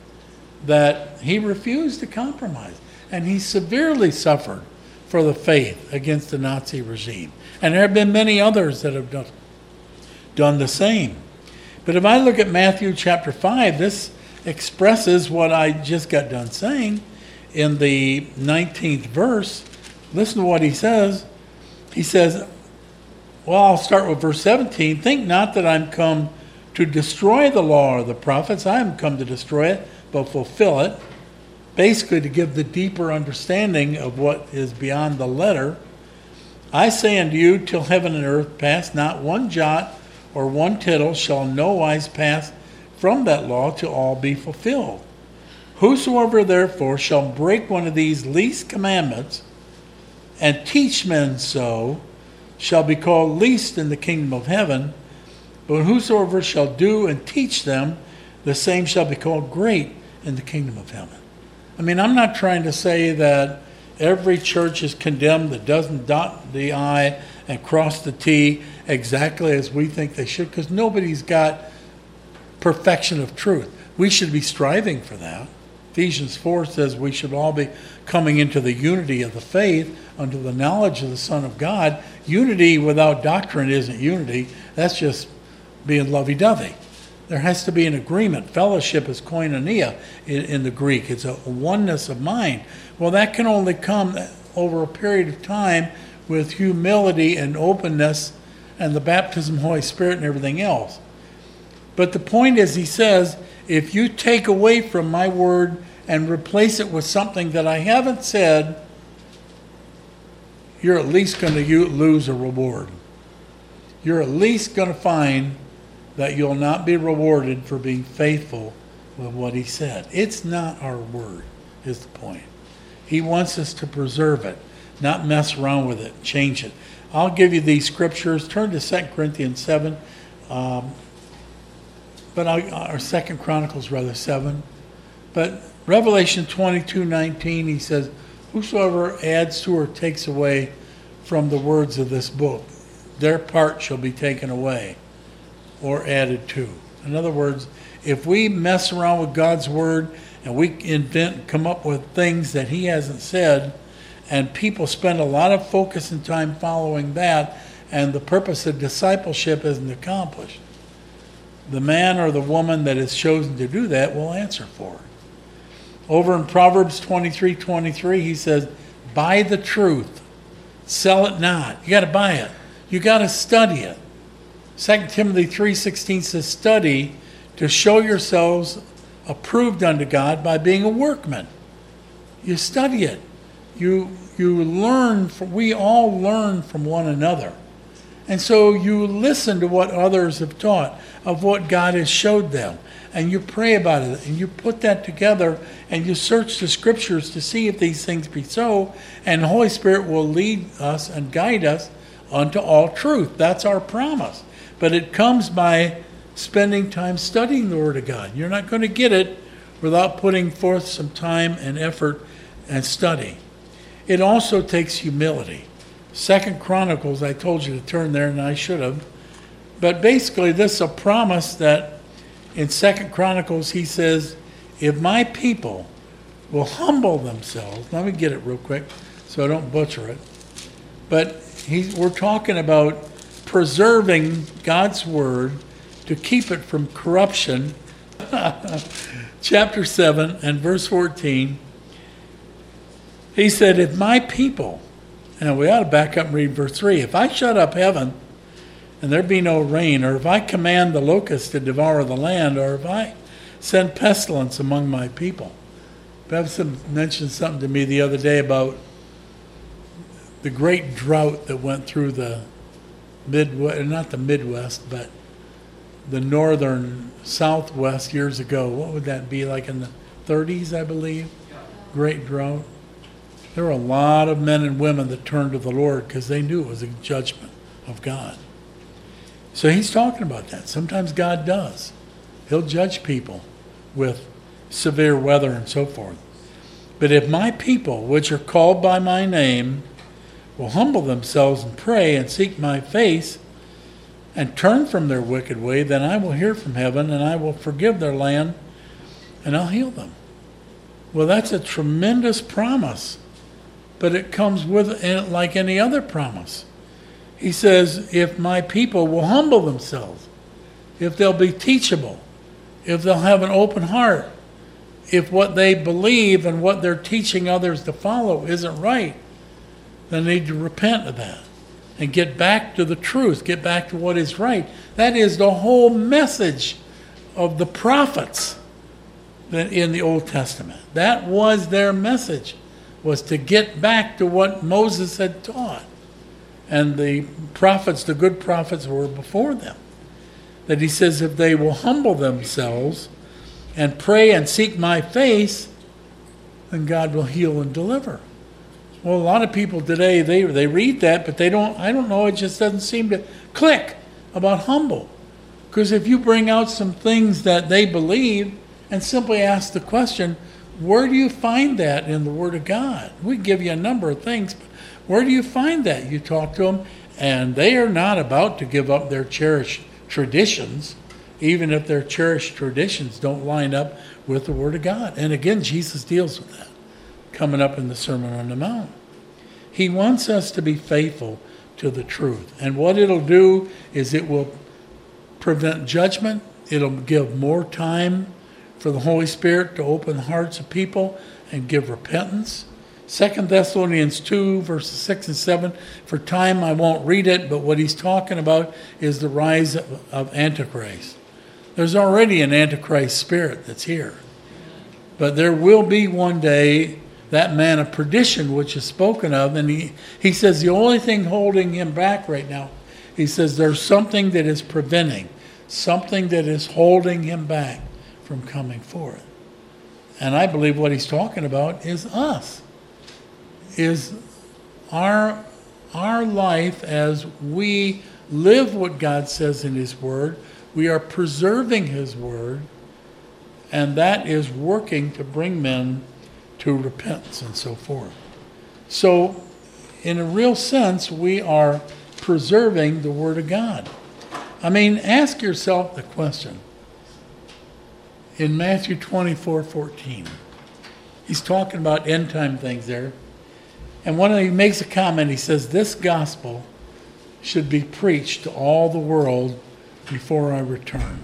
that he refused to compromise. And he severely suffered for the faith against the Nazi regime. And there have been many others that have done, done the same. But if I look at Matthew chapter 5, this expresses what I just got done saying in the 19th verse. Listen to what he says. He says, well, I'll start with verse 17. Think not that I'm come to destroy the law or the prophets. I am come to destroy it, but fulfill it. Basically, to give the deeper understanding of what is beyond the letter. I say unto you, till heaven and earth pass, not one jot or one tittle shall no wise pass from that law to all be fulfilled. Whosoever therefore shall break one of these least commandments and teach men so shall be called least in the kingdom of heaven, but whosoever shall do and teach them, the same shall be called great in the kingdom of heaven. I mean, I'm not trying to say that every church is condemned that doesn't dot the I and cross the T exactly as we think they should, because nobody's got perfection of truth. We should be striving for that. Ephesians 4 says we should all be coming into the unity of the faith unto the knowledge of the Son of God. Unity without doctrine isn't unity. That's just being lovey dovey. There has to be an agreement. Fellowship is koinonia in, in the Greek, it's a oneness of mind. Well, that can only come over a period of time with humility and openness and the baptism of the Holy Spirit and everything else. But the point is, he says, if you take away from my word and replace it with something that I haven't said, you're at least going to lose a reward. You're at least going to find that you'll not be rewarded for being faithful with what he said. It's not our word, is the point. He wants us to preserve it, not mess around with it, change it. I'll give you these scriptures. Turn to 2 Corinthians 7. Um, but I, or Second Chronicles rather seven, but Revelation twenty two nineteen he says, "Whosoever adds to or takes away from the words of this book, their part shall be taken away, or added to." In other words, if we mess around with God's word and we invent, come up with things that He hasn't said, and people spend a lot of focus and time following that, and the purpose of discipleship isn't accomplished the man or the woman that is chosen to do that will answer for it. Over in Proverbs 23 23, he says, Buy the truth, sell it not. You got to buy it, you got to study it. 2 Timothy 3:16 says study to show yourselves approved unto God by being a workman. You study it. You you learn from, we all learn from one another. And so you listen to what others have taught, of what God has showed them, and you pray about it, and you put that together, and you search the scriptures to see if these things be so, and the Holy Spirit will lead us and guide us unto all truth. That's our promise. But it comes by spending time studying the Word of God. You're not going to get it without putting forth some time and effort and study. It also takes humility. Second Chronicles, I told you to turn there, and I should have. But basically, this is a promise that in Second Chronicles he says, "If my people will humble themselves," let me get it real quick so I don't butcher it. But he, we're talking about preserving God's word to keep it from corruption. *laughs* Chapter 7 and verse 14. He said, If my people and we ought to back up and read verse 3. If I shut up heaven and there be no rain, or if I command the locusts to devour the land, or if I send pestilence among my people. Bevson mentioned something to me the other day about the great drought that went through the Midwest, not the Midwest, but the northern Southwest years ago. What would that be like in the 30s, I believe? Great drought. There were a lot of men and women that turned to the Lord because they knew it was a judgment of God. So he's talking about that. Sometimes God does. He'll judge people with severe weather and so forth. But if my people, which are called by my name, will humble themselves and pray and seek my face and turn from their wicked way, then I will hear from heaven and I will forgive their land and I'll heal them. Well, that's a tremendous promise, but it comes with it like any other promise. He says, if my people will humble themselves, if they'll be teachable, if they'll have an open heart, if what they believe and what they're teaching others to follow isn't right, then they need to repent of that and get back to the truth, get back to what is right. That is the whole message of the prophets in the Old Testament. That was their message, was to get back to what Moses had taught. And the prophets, the good prophets, were before them. That he says, if they will humble themselves and pray and seek my face, then God will heal and deliver. Well, a lot of people today they they read that, but they don't. I don't know. It just doesn't seem to click about humble. Because if you bring out some things that they believe and simply ask the question, where do you find that in the Word of God? We give you a number of things, but where do you find that? You talk to them, and they are not about to give up their cherished traditions, even if their cherished traditions don't line up with the Word of God. And again, Jesus deals with that coming up in the Sermon on the Mount. He wants us to be faithful to the truth. And what it'll do is it will prevent judgment, it'll give more time for the Holy Spirit to open the hearts of people and give repentance. 2 Thessalonians 2, verses 6 and 7. For time, I won't read it, but what he's talking about is the rise of, of Antichrist. There's already an Antichrist spirit that's here. But there will be one day that man of perdition which is spoken of. And he, he says the only thing holding him back right now, he says there's something that is preventing, something that is holding him back from coming forth. And I believe what he's talking about is us, is our, our life as we live what God says in his word. We are preserving his word, and that is working to bring men to repentance and so forth. So, in a real sense, we are preserving the Word of God. I mean, ask yourself the question. In Matthew 24 14, he's talking about end time things there. And when he makes a comment, he says, This gospel should be preached to all the world before I return.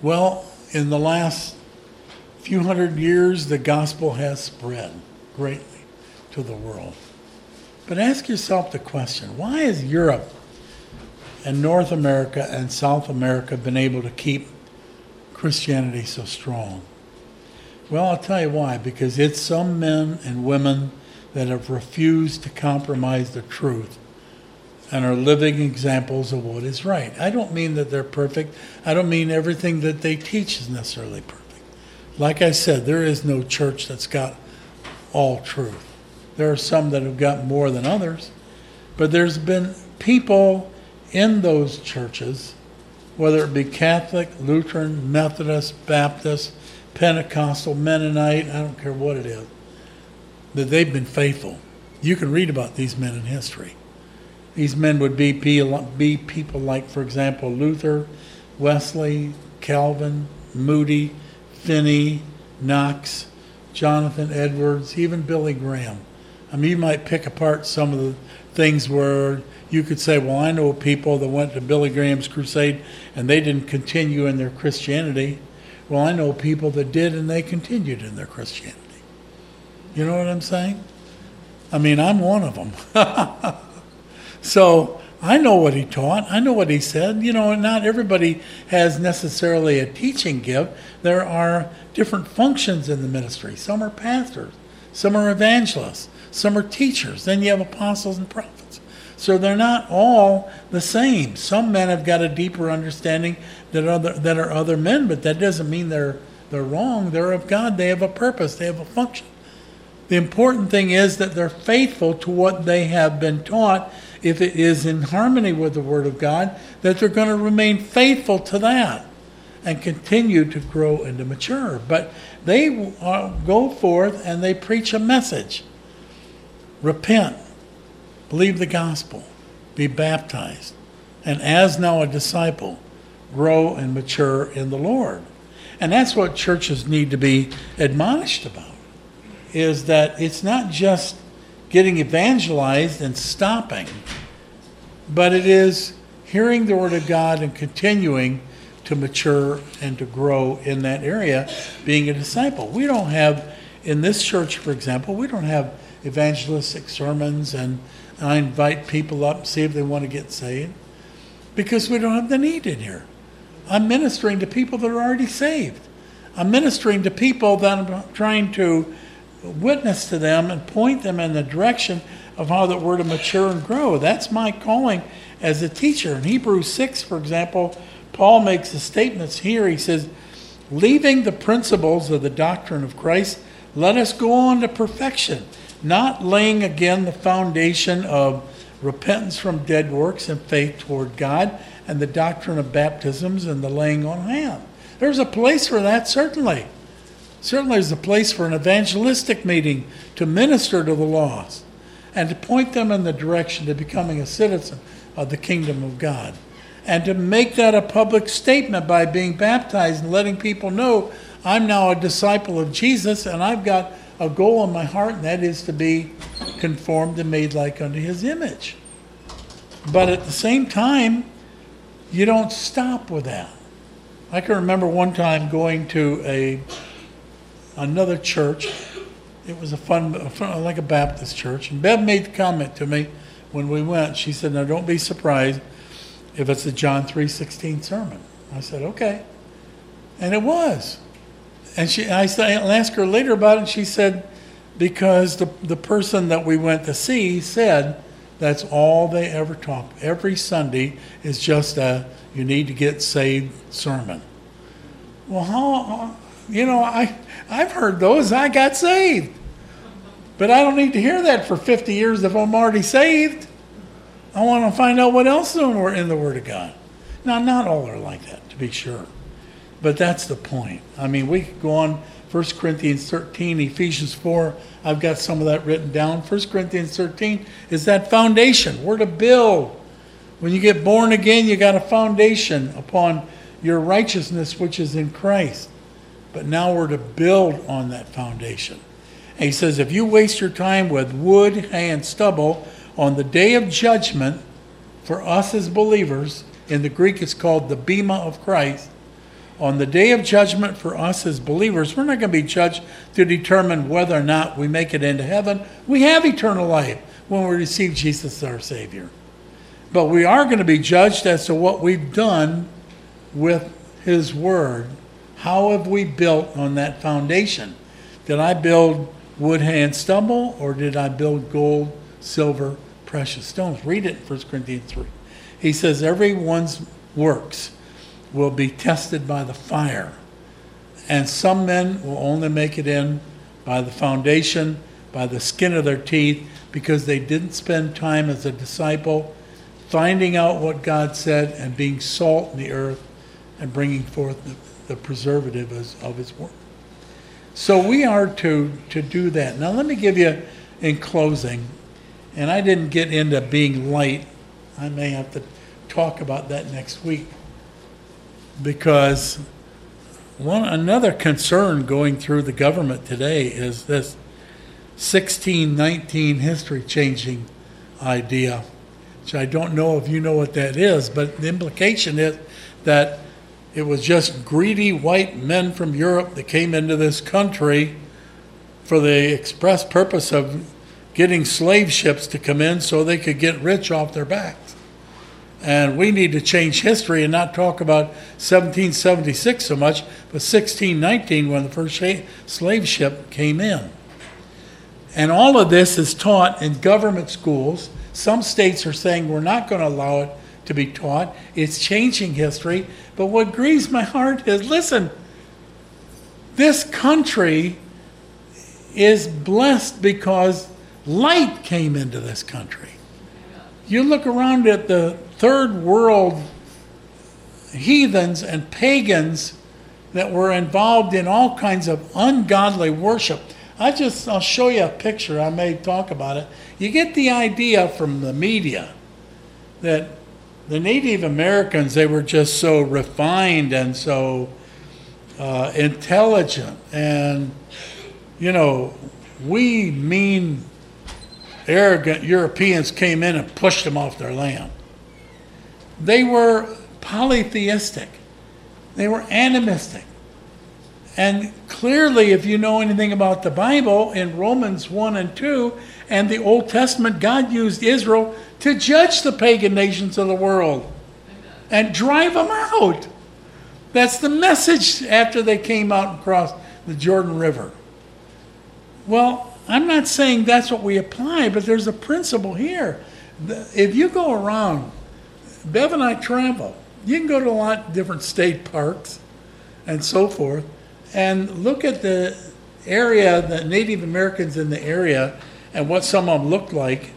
Well, in the last few hundred years, the gospel has spread greatly to the world. But ask yourself the question why has Europe and North America and South America been able to keep Christianity so strong? Well, I'll tell you why. Because it's some men and women that have refused to compromise the truth and are living examples of what is right. I don't mean that they're perfect, I don't mean everything that they teach is necessarily perfect. Like I said, there is no church that's got all truth. There are some that have got more than others, but there's been people in those churches, whether it be Catholic, Lutheran, Methodist, Baptist, Pentecostal, Mennonite, I don't care what it is, that they've been faithful. You can read about these men in history. These men would be, be people like, for example, Luther, Wesley, Calvin, Moody, Finney, Knox, Jonathan Edwards, even Billy Graham. I mean, you might pick apart some of the things where you could say, well, I know people that went to Billy Graham's crusade and they didn't continue in their Christianity. Well, I know people that did and they continued in their Christianity. You know what I'm saying? I mean, I'm one of them. *laughs* so I know what he taught. I know what he said. You know, not everybody has necessarily a teaching gift. There are different functions in the ministry. Some are pastors, some are evangelists, some are teachers. Then you have apostles and prophets. So they're not all the same. Some men have got a deeper understanding than other that are other men, but that doesn't mean they're they're wrong. They're of God. They have a purpose. They have a function. The important thing is that they're faithful to what they have been taught. If it is in harmony with the Word of God, that they're going to remain faithful to that and continue to grow and to mature. But they uh, go forth and they preach a message repent, believe the gospel, be baptized, and as now a disciple, grow and mature in the Lord. And that's what churches need to be admonished about is that it's not just getting evangelized and stopping, but it is hearing the word of God and continuing to mature and to grow in that area, being a disciple. We don't have, in this church, for example, we don't have evangelistic sermons and I invite people up, and see if they want to get saved, because we don't have the need in here. I'm ministering to people that are already saved. I'm ministering to people that I'm trying to witness to them and point them in the direction of how that we're to mature and grow. That's my calling as a teacher. In Hebrews 6, for example, Paul makes the statements here. He says, Leaving the principles of the doctrine of Christ, let us go on to perfection, not laying again the foundation of repentance from dead works and faith toward God, and the doctrine of baptisms and the laying on of hands. There's a place for that, certainly. Certainly, there's a place for an evangelistic meeting to minister to the lost and to point them in the direction to becoming a citizen of the kingdom of God and to make that a public statement by being baptized and letting people know I'm now a disciple of Jesus and I've got a goal in my heart, and that is to be conformed and made like unto his image. But at the same time, you don't stop with that. I can remember one time going to a another church. It was a fun, like a Baptist church, and Bev made the comment to me when we went. She said, "Now don't be surprised if it's a John 3.16 sermon. I said, okay. And it was. And she, I asked her later about it, and she said, because the, the person that we went to see said that's all they ever talk. Every Sunday is just a you need to get saved sermon. Well, how, you know, I, I've heard those. I got saved. But I don't need to hear that for 50 years if I'm already saved. I want to find out what else is in the Word of God. Now, not all are like that, to be sure. But that's the point. I mean, we could go on 1 Corinthians 13, Ephesians 4. I've got some of that written down. 1 Corinthians 13 is that foundation. We're to build. When you get born again, you got a foundation upon your righteousness, which is in Christ. But now we're to build on that foundation. And he says, if you waste your time with wood, hay, and stubble, on the day of judgment, for us as believers, in the Greek it's called the Bema of Christ, on the day of judgment for us as believers, we're not going to be judged to determine whether or not we make it into heaven. We have eternal life when we receive Jesus as our Savior. But we are going to be judged as to what we've done with His Word. How have we built on that foundation? Did I build wood, hay, and or did I build gold, silver, precious stones. Read it in 1 Corinthians 3. He says, Everyone's works will be tested by the fire. And some men will only make it in by the foundation, by the skin of their teeth, because they didn't spend time as a disciple finding out what God said and being salt in the earth and bringing forth the, preservative of his work. So we are to, to do that. Now, let me give you, in closing, and I didn't get into being light. I may have to talk about that next week because one another concern going through the government today is this 1619 history changing idea, which I don't know if you know what that is, but the implication is that it was just greedy white men from Europe that came into this country for the express purpose of getting slave ships to come in so they could get rich off their backs. And we need to change history and not talk about 1776 so much, but 1619 when the first slave ship came in. And all of this is taught in government schools Some states are saying we're not going to allow it to be taught. It's changing history. But what grieves my heart is listen, this country is blessed because light came into this country. You look around at the third world heathens and pagans that were involved in all kinds of ungodly worship. I just I'll show you a picture. I may talk about it. You get the idea from the media that the Native Americans they were just so refined and so uh, intelligent and you know we mean arrogant Europeans came in and pushed them off their land. They were polytheistic. They were animistic. And clearly, if you know anything about the Bible, in Romans 1 and 2 and the Old Testament, God used Israel to judge the pagan nations of the world and drive them out. That's the message after they came out and crossed the Jordan River. Well, I'm not saying that's what we apply, but there's a principle here. If you go around, Bev and I travel, you can go to a lot of different state parks and so forth, and look at the area, the Native Americans in the area, and what some of them look like.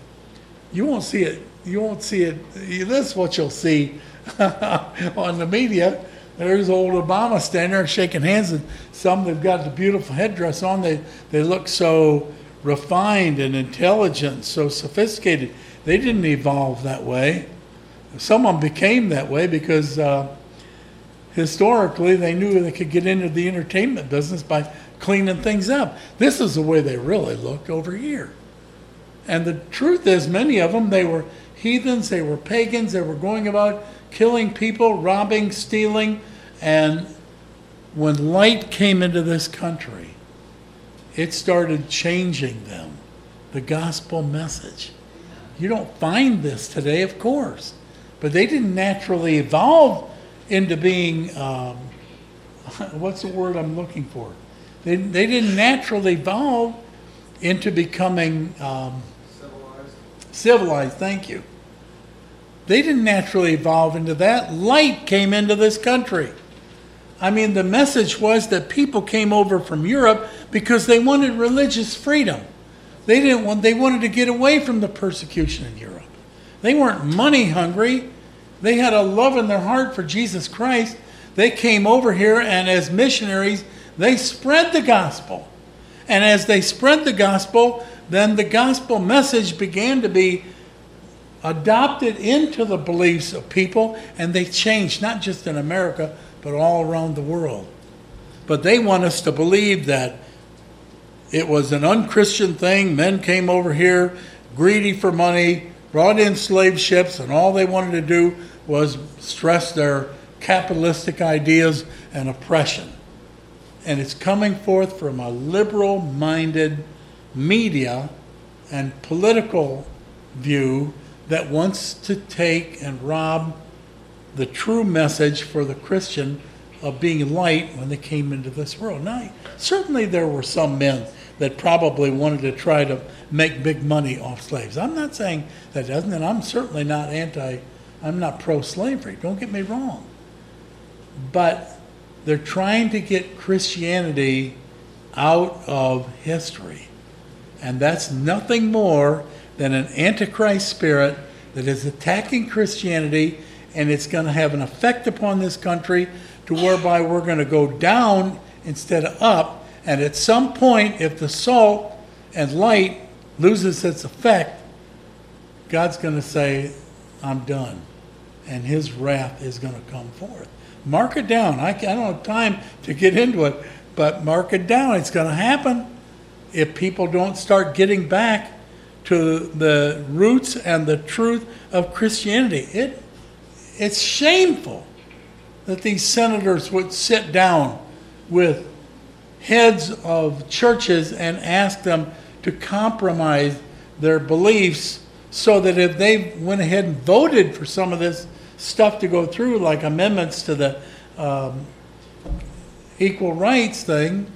You won't see it. You won't see it. This is what you'll see *laughs* on the media. There's old Obama standing there shaking hands, and some they've got the beautiful headdress on. They they look so refined and intelligent, so sophisticated. They didn't evolve that way. Someone became that way because uh, historically they knew they could get into the entertainment business by cleaning things up. This is the way they really looked over here. And the truth is, many of them, they were heathens, they were pagans, they were going about killing people, robbing, stealing. And when light came into this country, it started changing them. The gospel message. You don't find this today, of course. But they didn't naturally evolve into being, um, *laughs* what's the word I'm looking for? They, they didn't naturally evolve into becoming um, civilized. Thank you. They didn't naturally evolve into that. Light came into this country. I mean, the message was that people came over from Europe because they wanted religious freedom. They didn't want, they wanted to get away from the persecution in Europe. They weren't money hungry. They had a love in their heart for Jesus Christ. They came over here and as missionaries, they spread the gospel. And as they spread the gospel, then the gospel message began to be adopted into the beliefs of people and they changed, not just in America, but all around the world. But they want us to believe that it was an unchristian thing. Men came over here greedy for money, brought in slave ships, and all they wanted to do was stress their capitalistic ideas and oppression. And it's coming forth from a liberal minded media and political view that wants to take and rob the true message for the Christian of being light when they came into this world. Now, certainly there were some men that probably wanted to try to make big money off slaves. I'm not saying that doesn't, and I'm certainly not anti, I'm not pro slavery, don't get me wrong. But they're trying to get Christianity out of history. And that's nothing more than an antichrist spirit that is attacking Christianity, and it's going to have an effect upon this country to whereby we're going to go down instead of up. And at some point, if the salt and light loses its effect, God's going to say, I'm done. And his wrath is going to come forth. Mark it down. I, I don't have time to get into it, but mark it down. It's going to happen if people don't start getting back to the roots and the truth of Christianity. It, it's shameful that these senators would sit down with heads of churches and ask them to compromise their beliefs so that if they went ahead and voted for some of this stuff to go through, like amendments to the um, equal rights thing,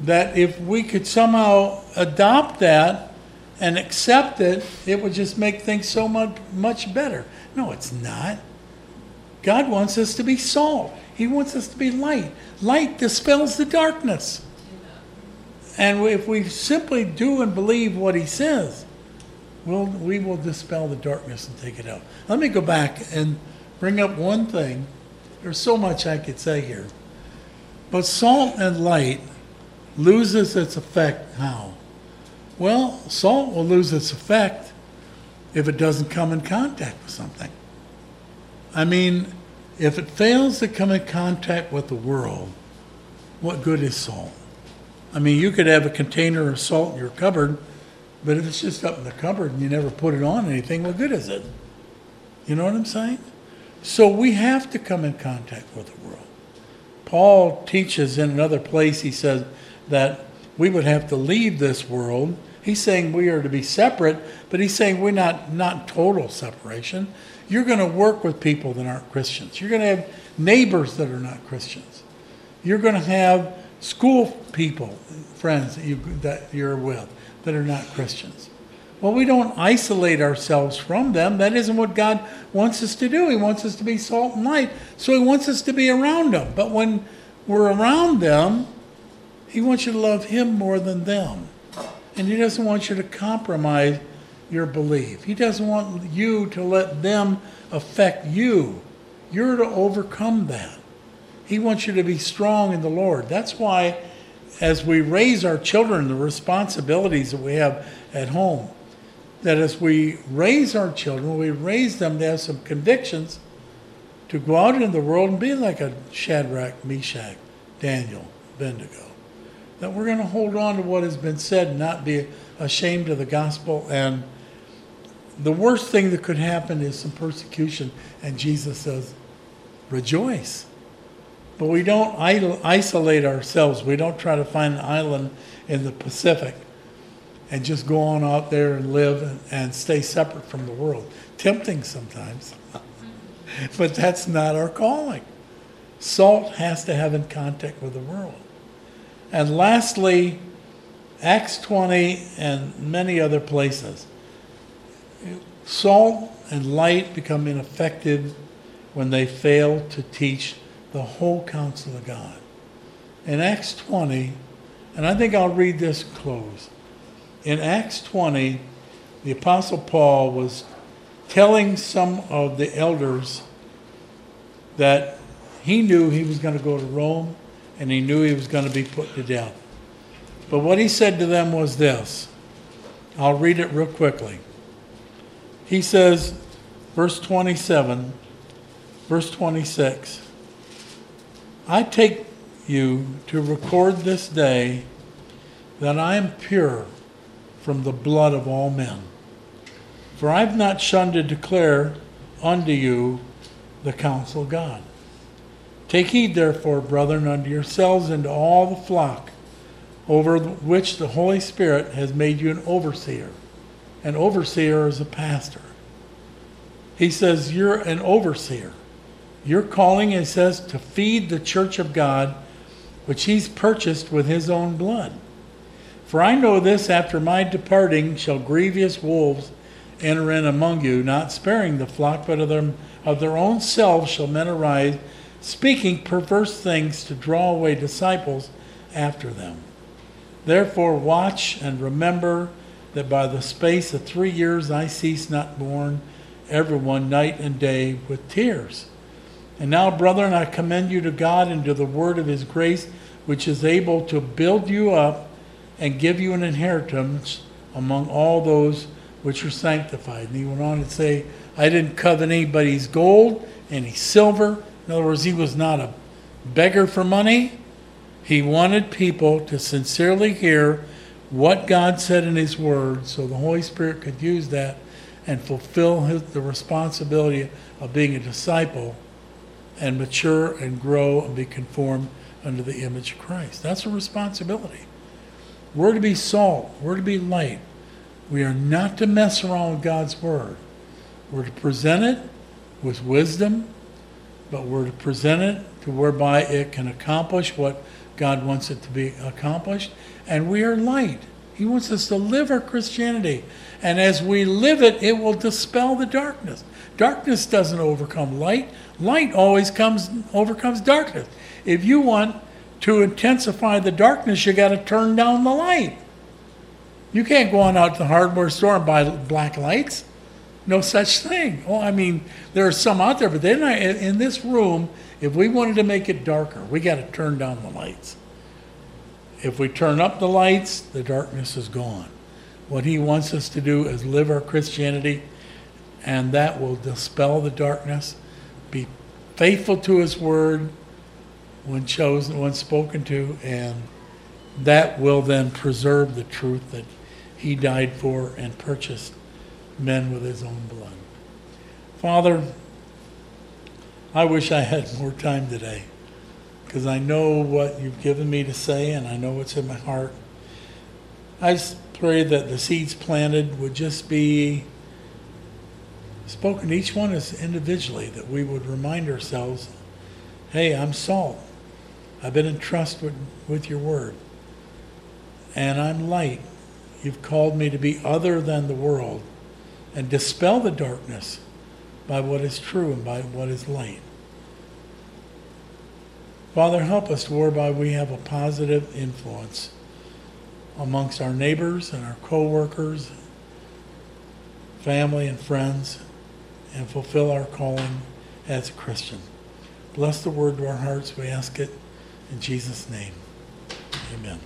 that if we could somehow adopt that, and accept it, it would just make things so much, much better. No, it's not. God wants us to be salt. He wants us to be light. Light dispels the darkness. And if we simply do and believe what he says, we'll, we will dispel the darkness and take it out. Let me go back and bring up one thing. There's so much I could say here. But salt and light loses its effect how? Well, salt will lose its effect if it doesn't come in contact with something. I mean, if it fails to come in contact with the world, what good is salt? I mean, you could have a container of salt in your cupboard, but if it's just up in the cupboard and you never put it on anything, what good is it? You know what I'm saying? So we have to come in contact with the world. Paul teaches in another place, he says that we would have to leave this world. He's saying we are to be separate, but he's saying we're not, not total separation. You're going to work with people that aren't Christians. You're going to have neighbors that are not Christians. You're going to have school people, friends that, you, that you're with that are not Christians. Well, we don't isolate ourselves from them. That isn't what God wants us to do. He wants us to be salt and light. So He wants us to be around them. But when we're around them, He wants you to love Him more than them. And He doesn't want you to compromise your belief. He doesn't want you to let them affect you. You're to overcome that. He wants you to be strong in the Lord. That's why, as we raise our children, the responsibilities that we have at home, that as we raise our children, we raise them to have some convictions to go out into the world and be like a Shadrach, Meshach, Daniel, Abednego. That we're going to hold on to what has been said and not be ashamed of the gospel and the worst thing that could happen is some persecution, and Jesus says, rejoice. But we don't isolate ourselves. We don't try to find an island in the Pacific and just go on out there and live and, and stay separate from the world. Tempting sometimes, *laughs* but that's not our calling. Salt has to have in contact with the world. And lastly, Acts 20 and many other places Salt and light become ineffective when they fail to teach the whole counsel of God. In Acts 20, and I think I'll read this close. In Acts 20, the Apostle Paul was telling some of the elders that he knew he was going to go to Rome and he knew he was going to be put to death. But what he said to them was this. I'll read it real quickly. He says, verse 27, verse 26, I take you to record this day that I am pure from the blood of all men. For I have not shunned to declare unto you the counsel of God. Take heed, therefore, brethren, unto yourselves and to all the flock over which the Holy Spirit has made you an overseer an overseer is a pastor. He says, You're an overseer. Your calling, it says, to feed the church of God, which he's purchased with his own blood. For I know this after my departing shall grievous wolves enter in among you, not sparing the flock, but of their, of their own selves shall men arise, speaking perverse things to draw away disciples after them. Therefore, watch and remember that by the space of three years I cease not mourn everyone night and day with tears. And now, brethren, I commend you to God and to the word of his grace, which is able to build you up and give you an inheritance among all those which are sanctified. And he went on to say, I didn't covet anybody's gold, any silver. In other words, he was not a beggar for money. He wanted people to sincerely hear what God said in His Word so the Holy Spirit could use that and fulfill his, the responsibility of being a disciple and mature and grow and be conformed under the image of Christ. That's a responsibility. We're to be salt, we're to be light. We are not to mess around with God's Word. We're to present it with wisdom, but we're to present it to whereby it can accomplish what God wants it to be accomplished and we are light. He wants us to live our Christianity. And as we live it, it will dispel the darkness. Darkness doesn't overcome light. Light always comes overcomes darkness. If you want to intensify the darkness, you got to turn down the light. You can't go on out to the hardware store and buy black lights. No such thing. Oh, I mean, there are some out there, but not in in this room. If we wanted to make it darker, we got to turn down the lights. If we turn up the lights, the darkness is gone. What he wants us to do is live our Christianity, and that will dispel the darkness. Be faithful to his word when chosen, when spoken to, and that will then preserve the truth that he died for and purchased men with his own blood. Father, I wish I had more time today because I know what you've given me to say and I know what's in my heart. I pray that the seeds planted would just be spoken to each one us individually, that we would remind ourselves hey, I'm salt. I've been entrusted with, with your word. And I'm light. You've called me to be other than the world and dispel the darkness by what is true and by what is light. Father, help us whereby we have a positive influence amongst our neighbors and our co-workers, family and friends, and fulfill our calling as a Christian. Bless the word to our hearts, we ask it in Jesus' name. Amen.